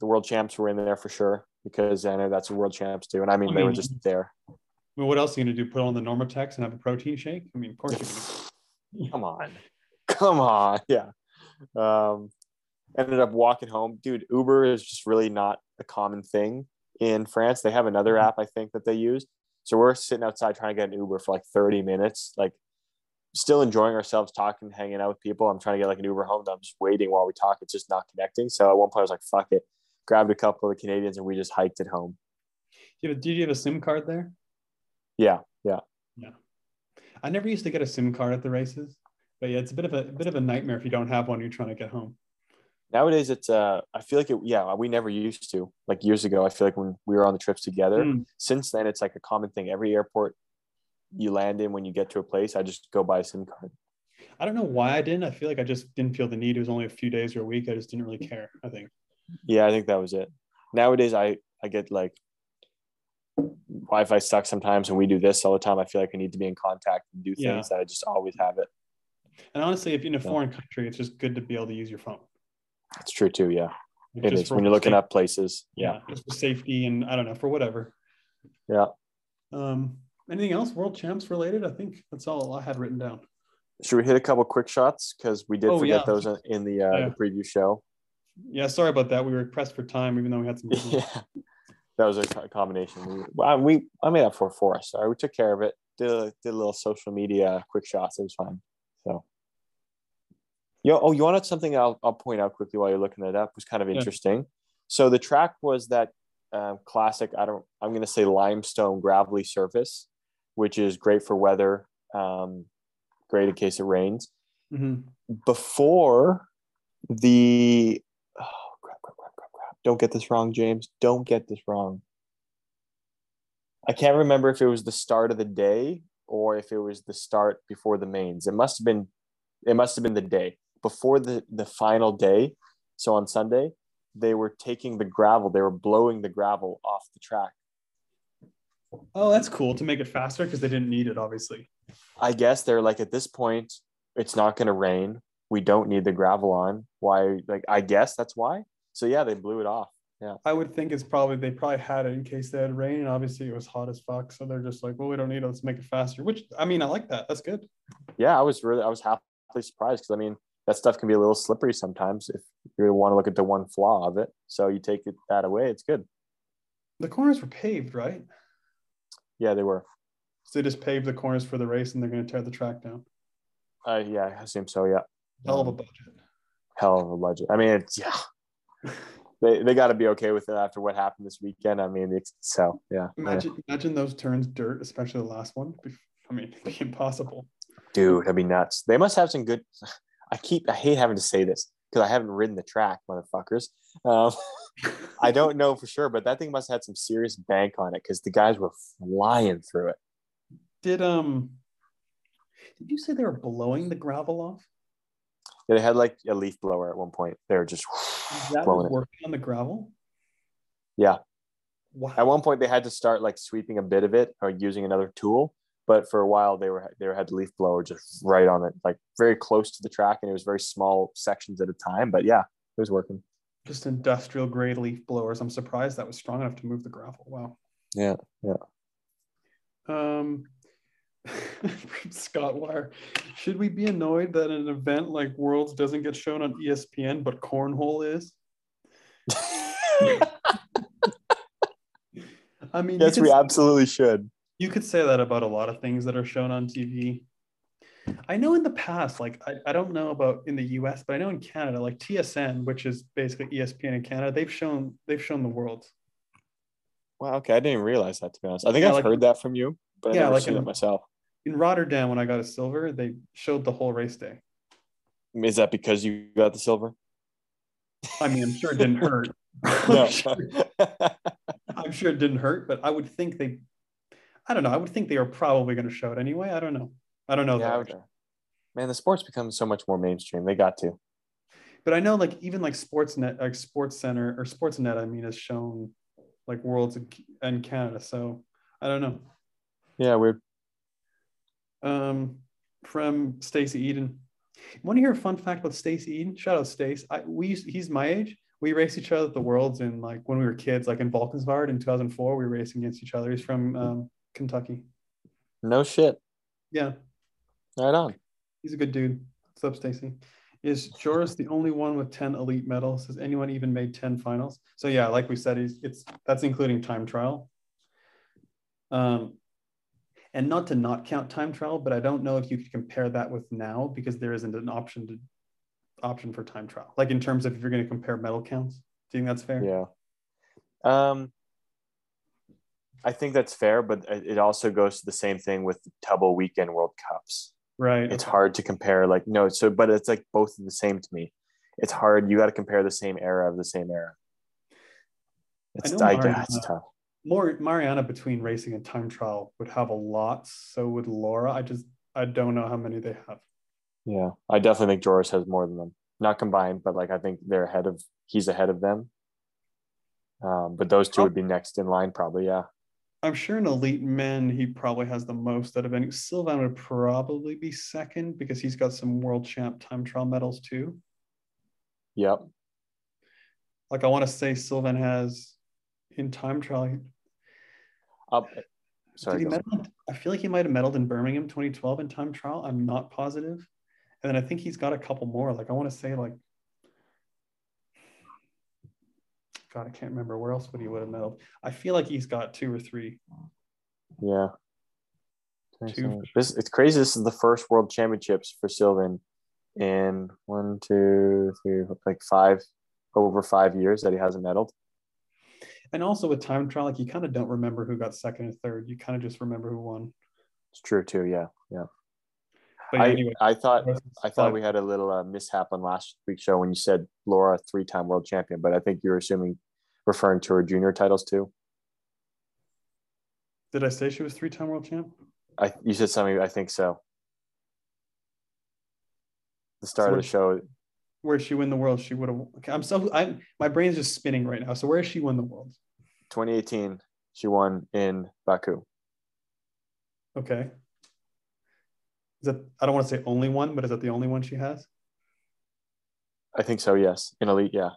the world champs were in there for sure because I know that's what world champs do. And I mean, I they were just there. I mean, what else are you gonna do? Put on the NormaTecs and have a protein shake? I mean, of course. Come on, come on, yeah. Um, ended up walking home, dude. Uber is just really not a common thing in France. They have another Mhm. app I think that they use. So we're sitting outside trying to get an Uber for like 30 minutes, like still enjoying ourselves, talking, hanging out with people. I'm trying to get like an Uber home. I'm just waiting while we talk. It's just not connecting. So at one point I was like, fuck it. Grabbed a couple of the Canadians and we just hiked it home. Do you have, did you have a SIM card there? Yeah. Yeah, yeah. I never used to get a SIM card at the races, but yeah, it's a bit of a, a bit of a nightmare if you don't have one. You're trying to get home. Nowadays it's uh I feel like it yeah, we never used to. Like years ago, I feel like when we were on the trips together, Mm. since then it's like a common thing every airport you land in when you get to a place i just go buy a sim card I don't know why I didn't. I feel like I just didn't feel the need. It was only a few days or a week. I just didn't really care. I think. Yeah, I think that was it. Nowadays, I I get like Wi-Fi sucks sometimes, and we do this all the time. I feel like I need to be in contact and do things Yeah. that I just always have it. And honestly, if you're in a Yeah. foreign country, it's just good to be able to use your phone. It's true too. Yeah, Like, it just is when you're looking safe- up places. Yeah. just for safety and I don't know for whatever. Yeah. Um. Anything else world champs related? I think that's all I had written down. Should we hit a couple quick shots because we did Oh, forget yeah. those in- the uh, Yeah. the preview show. Yeah, sorry about that. We were pressed for time, even though we had some. yeah, that was a combination. We, well, we I made up for it for us. Sorry, we took care of it. Did a, did a little social media quick shots. It was fine. So, yo, oh, you wanted something? I'll I'll point out quickly while you're looking it up. Was kind of Yeah. interesting. So the track was that um, classic. I don't. I'm going to say limestone gravelly surface, which is great for weather. Um, great in case it rains Mhm. before the oh crap, crap, crap, crap, crap. Don't get this wrong, James. Don't get this wrong. I can't remember if it was the start of the day or if it was the start before the mains. It must have been it must have been the day before the the final day. So on Sunday, they were taking the gravel, they were blowing the gravel off the track. Oh, that's cool to make it faster because they didn't need it, obviously. I guess they're like at this point, it's not going to rain. We don't need the gravel on. Why? Like, I guess that's why. So yeah, they blew it off. Yeah. I would think it's probably they probably had it in case they had rain, and obviously it was hot as fuck. So they're just like, well, we don't need it. Let's make it faster. Which I mean, I like that. That's good. Yeah, I was really, I was happily surprised because I mean, that stuff can be a little slippery sometimes if you want to look at the one flaw of it. So you take it, that away, it's good. The corners were paved, right? Yeah, they were. So they just paved the corners for the race, and they're going to tear the track down. Uh, yeah, I assume so. Yeah, Hell of a budget. hell of a budget. I mean, it's yeah. They, they got to be okay with it after what happened this weekend. I mean, it's so yeah. yeah. Imagine, imagine those turns dirt, especially the last one. I mean, it'd be impossible. dude that'd be nuts they must have some good i keep i hate having to say this because i haven't ridden the track motherfuckers um, i don't know for sure but that thing must have had some serious bank on it because the guys were flying through it Did um, did you say they were blowing the gravel off? they had like a leaf blower at one point they were just That blowing was it working on the gravel. Yeah. Wow. at one point they had to start like sweeping a bit of it or using another tool but for a while they were they had the leaf blower just right on it like very close to the track and it was very small sections at a time but yeah it was working Just industrial grade leaf blowers. I'm surprised that was strong enough to move the gravel. Wow. yeah yeah Um, Scott Wire, should we be annoyed that an event like Worlds doesn't get shown on ESPN, but cornhole is? I mean, yes we absolutely should you could say that about a lot of things that are shown on TV. I know in the past, like I, I don't know about in the US, but I know in Canada, like TSN, which is basically ESPN in Canada, they've shown they've shown the world. Wow, okay. I didn't even realize that to be honest. I think Yeah, I've like- heard that from you, but Yeah, never like seen in- it myself. In Rotterdam, when I got a silver, they showed the whole race day. Is that because you got the silver? I mean, I'm sure it didn't hurt. No. I'm, sure, I'm sure it didn't hurt, but I would think they, I don't know. I would think they are probably going to show it anyway. I don't know. I don't know. yeah, though. Man, the sport's become so much more mainstream. They got to. But I know, like even like Sportsnet, like Sports Center or Sportsnet, I mean, has shown like Worlds in, in Canada. So I don't know. Yeah, weird. Um, from Stacy Eden. Want to hear a fun fact about Stacy Eden? Shout out Stace. I we used, he's my age. We raced each other at the Worlds in like when we were kids, like in Valkenswaard in 2004. We were racing against each other. He's from um, Kentucky. No shit. Yeah, Right on. he's a good dude. What's up, Stacy? Is Joris the only one with 10 elite medals? Has anyone even made 10 finals? So yeah, like we said, he's it's that's including time trial. Um, and not to not count time trial, but I don't know if you could compare that with now because there isn't an option to option for time trial. Like in terms of if you're going to compare medal counts, do you think that's fair? Yeah. Um, I think that's fair, but it also goes to the same thing with the double weekend World Cups. Right. It's hard to compare. Like no, so but it's like both the same to me. It's hard. You got to compare the same era of the same era. It's I, Mariana- it's tough. More Mariana between racing and time trial would have a lot. So would Laura. I just I don't know how many they have. Yeah, I definitely think Joris has more than them. Not combined, but like I think they're ahead of. He's ahead of them. Um, but those two would be next in line, probably. Yeah. I'm sure in elite men he probably has the most out of any. Sylvain would probably be second because he's got some world champ time trial medals too. Yep. Like I want to say Sylvain has in time trial. Up. Sorry. Did he medal? I feel like he might have medaled in Birmingham 2012 in time trial. I'm not positive. And then I think he's got a couple more. Like I want to say like God, I can't remember where else would he would have medaled. I feel like he's got two or three. Yeah. Two. This it's crazy. This is the first World Championships for Sylvain in one, two, three, like five over five years that he hasn't medaled. And also with time trial, like you kind of don't remember who got second and third. You kind of just remember who won. It's true too. Yeah, yeah. But I, anyway, I thought I thought we had a little uh, mishap on last week's show when you said Laura three-time world champion, but I think you were assuming referring to her junior titles too. Did I say she was three-time world champ? I you said something. I think so. The start so of the show. Where'd she win the world? She would have. Okay, I'm so. I'm. My brain's just spinning right now. So where she won the world? 2018. She won in Baku. Okay. Is that I don't want to say only one, but is that the only one she has? I think so. Yes, in elite. Yeah.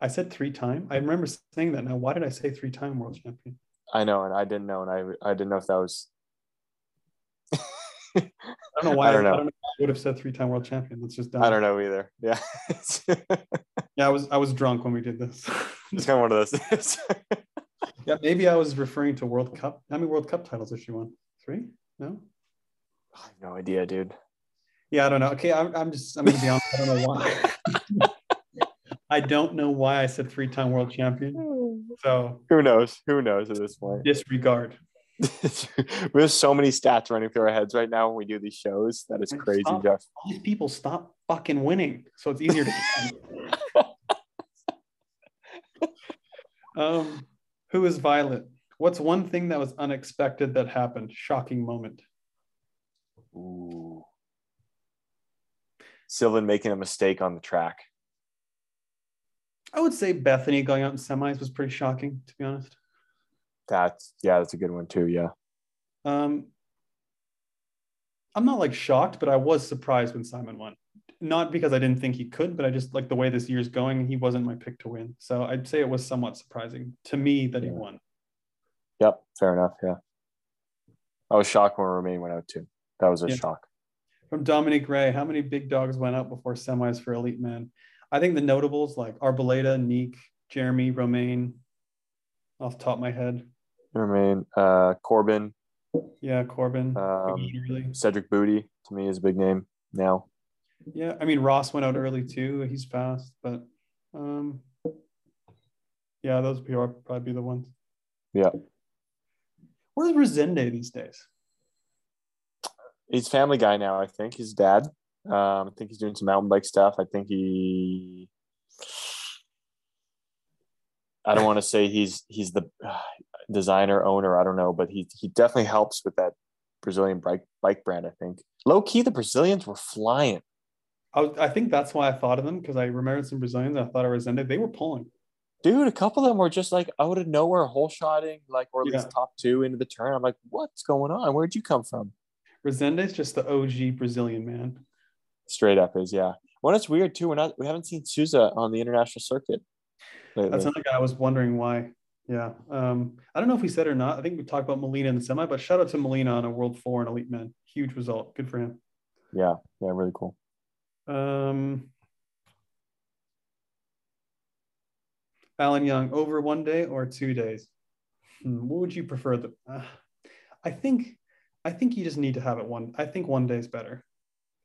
I said three time. I remember saying that. Now, why did I say three time world champion? I know, and I didn't know, and I I didn't know if that was. I don't know why. I don't know. I, don't know I would have said three time world champion. That's just dumb. I don't know either. Yeah. yeah, I was I was drunk when we did this. it's kind of one of those. yeah, maybe I was referring to World Cup. How many World Cup titles has she won? Three? No. I have no idea, dude. Yeah, I don't know. Okay, I'm, I'm just, I'm going to be honest. I don't know why. I don't know why I said three time world champion. So who knows? Who knows at this point? Disregard. we have so many stats running through our heads right now when we do these shows. That is crazy, stop, Jeff. All these people stop fucking winning. So it's easier to. um, who is Violet? What's one thing that was unexpected that happened? Shocking moment. Ooh. Sylvain making a mistake on the track. I would say Bethany going out in semis was pretty shocking, to be honest. That's yeah, that's a good one too. Yeah. Um, I'm not like shocked, but I was surprised when Simon won. Not because I didn't think he could, but I just like the way this year's going. He wasn't my pick to win, so I'd say it was somewhat surprising to me that yeah. he won. Yep, fair enough. Yeah, I was shocked when Romain went out too. That was a yeah. shock. From Dominic Ray, how many big dogs went out before semis for Elite Man? I think the notables like Arboleda, Niek, Jeremy, Romain, off the top of my head. Romain, uh, Corben. Yeah, Corben. Um, Cedric Butti to me is a big name now. Yeah, I mean Ross went out early too. He's fast, but um, yeah, those would probably be the ones. Yeah. Where's Rezende these days? He's family guy now. I think his dad. Um, I think he's doing some mountain bike stuff. I think he. I don't want to say he's he's the uh, designer owner. I don't know, but he he definitely helps with that Brazilian bike bike brand. I think low key the Brazilians were flying. I, I think that's why I thought of them because I remembered some Brazilians. I thought I resented. They were pulling. Dude, a couple of them were just like out of nowhere, hole shotting, like or at least top two into the turn. I'm like, what's going on? Where'd you come from? Rezende is just the OG Brazilian man. Straight up is yeah. Well, it's weird too. We're not we haven't seen Souza on the international circuit. Lately. That's another guy I was wondering why. Yeah. Um, I don't know if we said or not. I think we talked about Molina in the semi, but shout out to Molina on a World Four and Elite Man. Huge result. Good for him. Yeah. Yeah. Really cool. Um, Alan Young, over one day or two days? Hmm, what would you prefer? The, uh, I think I think you just need to have it one. I think one day is better.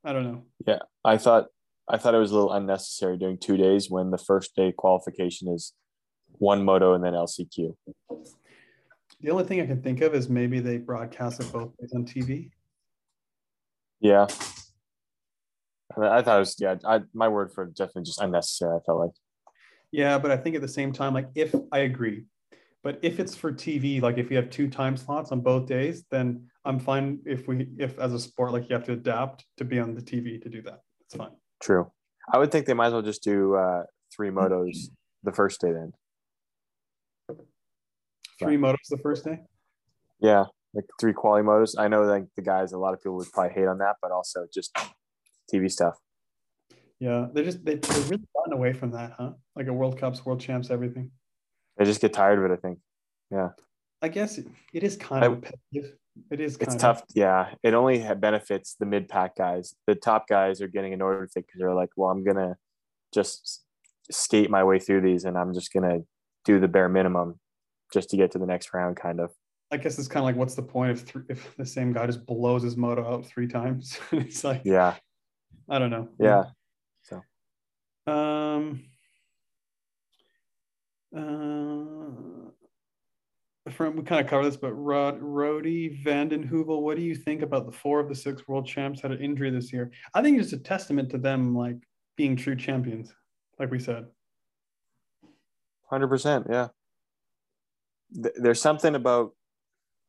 I don't know. Yeah, I thought I thought it was a little unnecessary doing two days when the first day qualification is one moto and then LCQ. The only thing I can think of is maybe they broadcast it both days on TV. Yeah. I thought it was yeah. I, my word for definitely just unnecessary. I felt like. Yeah, but I think at the same time, like if I agree, But if it's for TV, like if you have two time slots on both days, then I'm fine if we if as a sport like you have to adapt to be on the TV to do that. It's fine. True. I would think they might as well just do uh, three motos the first day then. Three motos the first day. Yeah, like three quality motos. I know like the guys, a lot of people would probably hate on that, but also just TV stuff. Yeah, they just they they really gotten away from that, huh? Like a World Cups, World Champs, everything. They just get tired of it. I think. Yeah. I guess it, it is kind of repetitive. It is. it's tough. Yeah, it only benefits the mid pack guys. The top guys are getting annoyed with it because they're like, "Well, I'm gonna just skate my way through these, and I'm just gonna do the bare minimum just to get to the next round." Kind of. I guess it's kind of like, what's the point if th- if the same guy just blows his moto out three times? it's like, yeah, I don't know. Yeah. So. Um. Uh, from we kind of covered this, but Rod Rody Vanden Heuvel, what do you think about the four of the six world champs had an injury this year? I think it's a testament to them like being true champions, like we said. Hundred percent, yeah. There's something about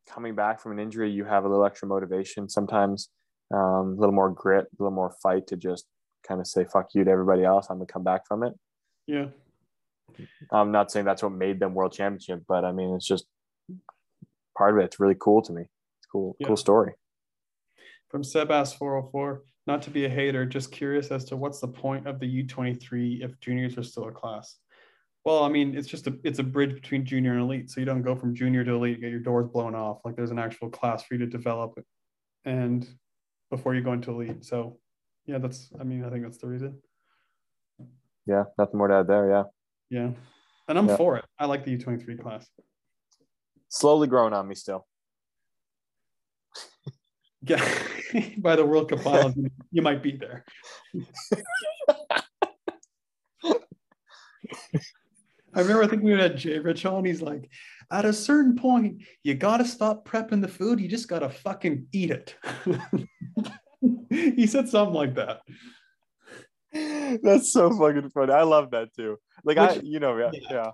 coming back from an injury. You have a little extra motivation sometimes, um, a little more grit, a little more fight to just kind of say "fuck you" to everybody else. I'm gonna come back from it. Yeah. I'm not saying that's what made them world championship, but I mean, it's just part of it. It's really cool to me. It's cool, yeah. cool story. From Sebas 404, not to be a hater, just curious as to what's the point of the U23 if juniors are still a class. Well, I mean, it's just a it's a bridge between junior and elite. So you don't go from junior to elite, get your doors blown off. Like there's an actual class for you to develop and before you go into elite. So yeah, that's I mean, I think that's the reason. Yeah, nothing more to add there. Yeah. Yeah. And I'm yeah. for it. I like the U23 class slowly growing on me still. Yeah, by the World Cup finals, you might be there. I remember, I think we had Jay Rich on. He's like, at a certain point, you got to stop prepping the food. You just got to fucking eat it. he said something like that. That's so fucking funny. I love that too. Like, Which, I, you know, yeah. yeah.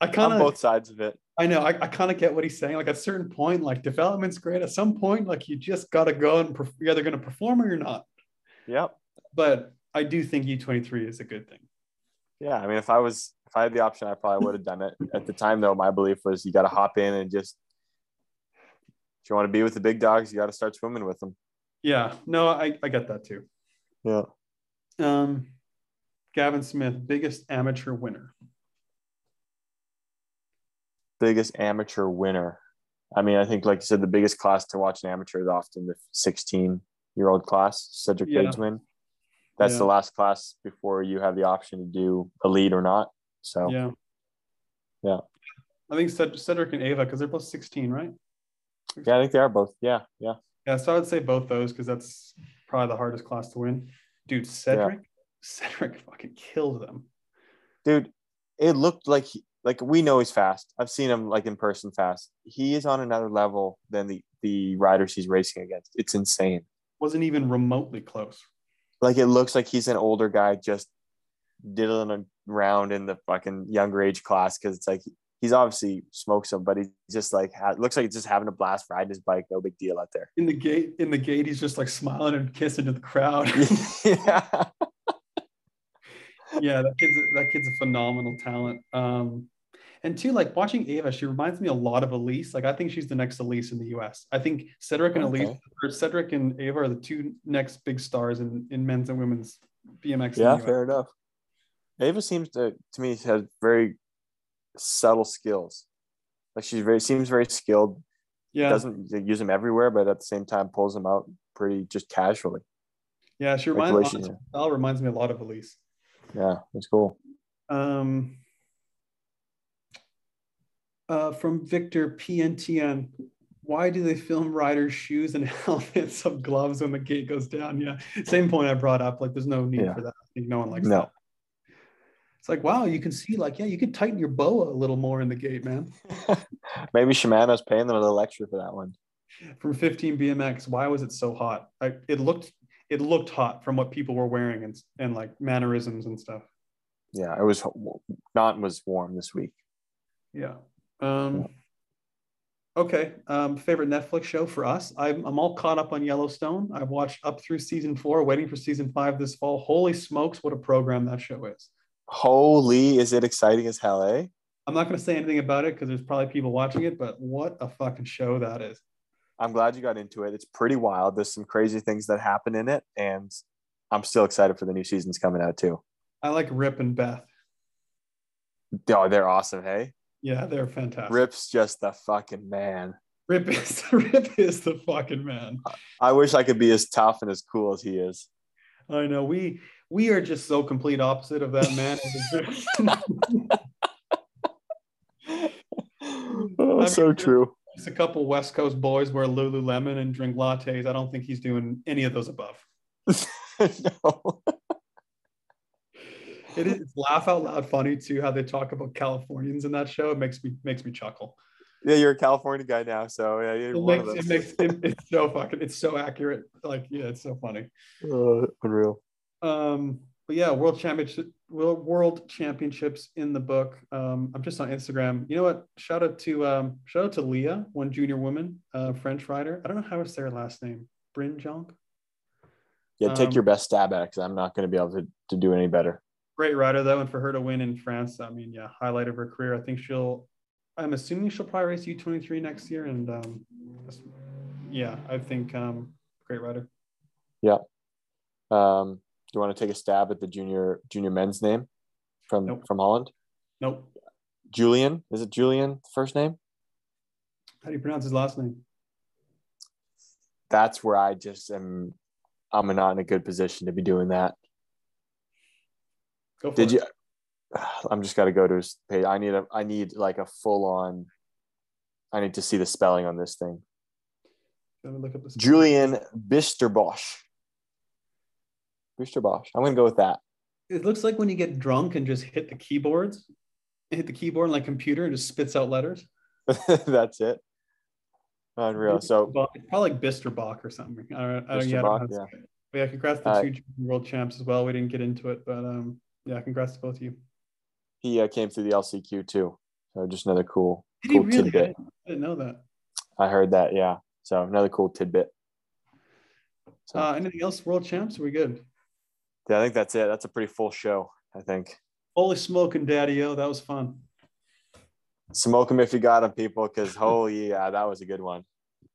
I kind of on both sides of it. I know. I, I kind of get what he's saying. Like at a certain point, like development's great. At some point, like you just got to go and perf- you're either going to perform or you're not. Yep. But I do think U23 is a good thing. Yeah. I mean, if I was, if I had the option, I probably would have done it. At the time, though, my belief was you got to hop in and just, if you want to be with the big dogs, you got to start swimming with them. Yeah. No, I, I get that too. Yeah. Um, Gavin Smith, biggest amateur winner biggest amateur winner? I mean, I think, like you said, the biggest class to watch an amateur is often the 16 year old class, Cedric yeah. win. That's yeah. the last class before you have the option to do elite or not. So, yeah. Yeah. I think Cedric and Ava, because they're both 16, right? Yeah, I think they are both. Yeah. Yeah. Yeah. So I would say both those because that's probably the hardest class to win. Dude, Cedric, yeah. Cedric fucking killed them. Dude, it looked like he, like we know he's fast. I've seen him like in person fast. He is on another level than the the riders he's racing against. It's insane. Wasn't even remotely close. Like it looks like he's an older guy just diddling around in the fucking younger age class because it's like he's obviously smoked some, but he's just like looks like he's just having a blast riding his bike. No big deal out there. In the gate, in the gate, he's just like smiling and kissing to the crowd. yeah. yeah, that kid's that kid's a phenomenal talent. Um, and two, like watching Ava, she reminds me a lot of Alise. Like I think she's the next Alise in the US. I think Cedric and okay. Alise, or Cedric and Ava are the two next big stars in, in men's and women's BMX. Yeah, fair enough. Ava seems to to me has very subtle skills. Like she's very seems very skilled. Yeah. Doesn't use them everywhere, but at the same time pulls them out pretty just casually. Yeah, she reminds, me, reminds me a lot of Alise. Yeah, that's cool. Um uh, from Victor PNTN. Why do they film riders' shoes and helmets of gloves when the gate goes down? Yeah, same point I brought up. Like, there's no need yeah. for that. I think no one likes no. that. It's like, wow, you can see, like, yeah, you could tighten your boa a little more in the gate, man. Maybe Shimano's paying them a little extra for that one. From 15 BMX, why was it so hot? I, it looked it looked hot from what people were wearing and and like mannerisms and stuff. Yeah, it was not was warm this week. Yeah. Um, okay. Um, favorite Netflix show for us? I'm, I'm all caught up on Yellowstone. I've watched up through season four, waiting for season five this fall. Holy smokes, what a program that show is. Holy, is it exciting as hell, eh? I'm not going to say anything about it because there's probably people watching it, but what a fucking show that is. I'm glad you got into it. It's pretty wild. There's some crazy things that happen in it, and I'm still excited for the new seasons coming out too. I like Rip and Beth. Oh, they're awesome, hey? Yeah, they're fantastic. Rip's just the fucking man. Rip is Rip is the fucking man. I wish I could be as tough and as cool as he is. I know we we are just so complete opposite of that man. oh, mean, so true. It's a couple West Coast boys wear Lululemon and drink lattes. I don't think he's doing any of those above. no. It is laugh out loud funny too how they talk about Californians in that show. It makes me makes me chuckle. Yeah, you're a California guy now, so yeah, it makes, it makes it, it's so fucking it's so accurate. Like yeah, it's so funny. Uh, unreal. Um, but yeah, world championship, world championships in the book. Um, I'm just on Instagram. You know what? Shout out to um, shout out to Leah, one junior woman, uh, French rider. I don't know how to say her last name. Bryn Jonk. Yeah, take um, your best stab at it because I'm not going to be able to, to do any better. Great rider though, and for her to win in France, I mean, yeah, highlight of her career. I think she'll. I'm assuming she'll probably race U23 next year, and um, yeah, I think um, great rider. Yeah. Um, do you want to take a stab at the junior junior men's name from nope. from Holland? Nope. Julian is it Julian first name? How do you pronounce his last name? That's where I just am. I'm not in a good position to be doing that. Go Did it. you? I'm just got to go to his page. I need a. I need like a full on. I need to see the spelling on this thing. Let me Look up this Julian Bisterbosch. Booster Bosch. I'm gonna go with that. It looks like when you get drunk and just hit the keyboards, hit the keyboard like computer and just spits out letters. That's it. Unreal. So probably like Bisterbach or something. I don't, I don't, yeah, I don't yeah. But yeah, congrats to two world champs as well. We didn't get into it, but um, yeah, congrats to both of you. He uh, came through the LCQ too. So just another cool, Did cool really? tidbit. I didn't know that. I heard that. Yeah. So another cool tidbit. So. Uh, anything else? World champs? Are we good? yeah, I think that's it. That's a pretty full show. I think. Holy smoking, Daddy O, that was fun. Smoke them if you got them, people, because holy yeah, that was a good one.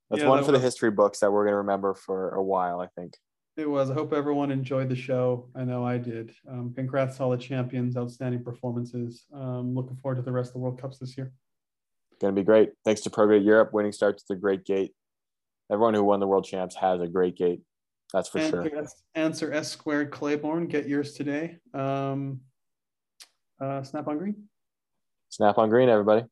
That's yeah, one that for was. the history books that we're gonna remember for a while. I think. It was. I hope everyone enjoyed the show. I know I did. Um, congrats to all the champions, outstanding performances. Um, looking forward to the rest of the World Cups this year. Going to be great. Thanks to Prograde Europe, winning starts at the great gate. Everyone who won the World Champs has a great gate. That's for answer sure. S, answer S squared Claiborne. Get yours today. Um, uh, snap on green. Snap on green, everybody.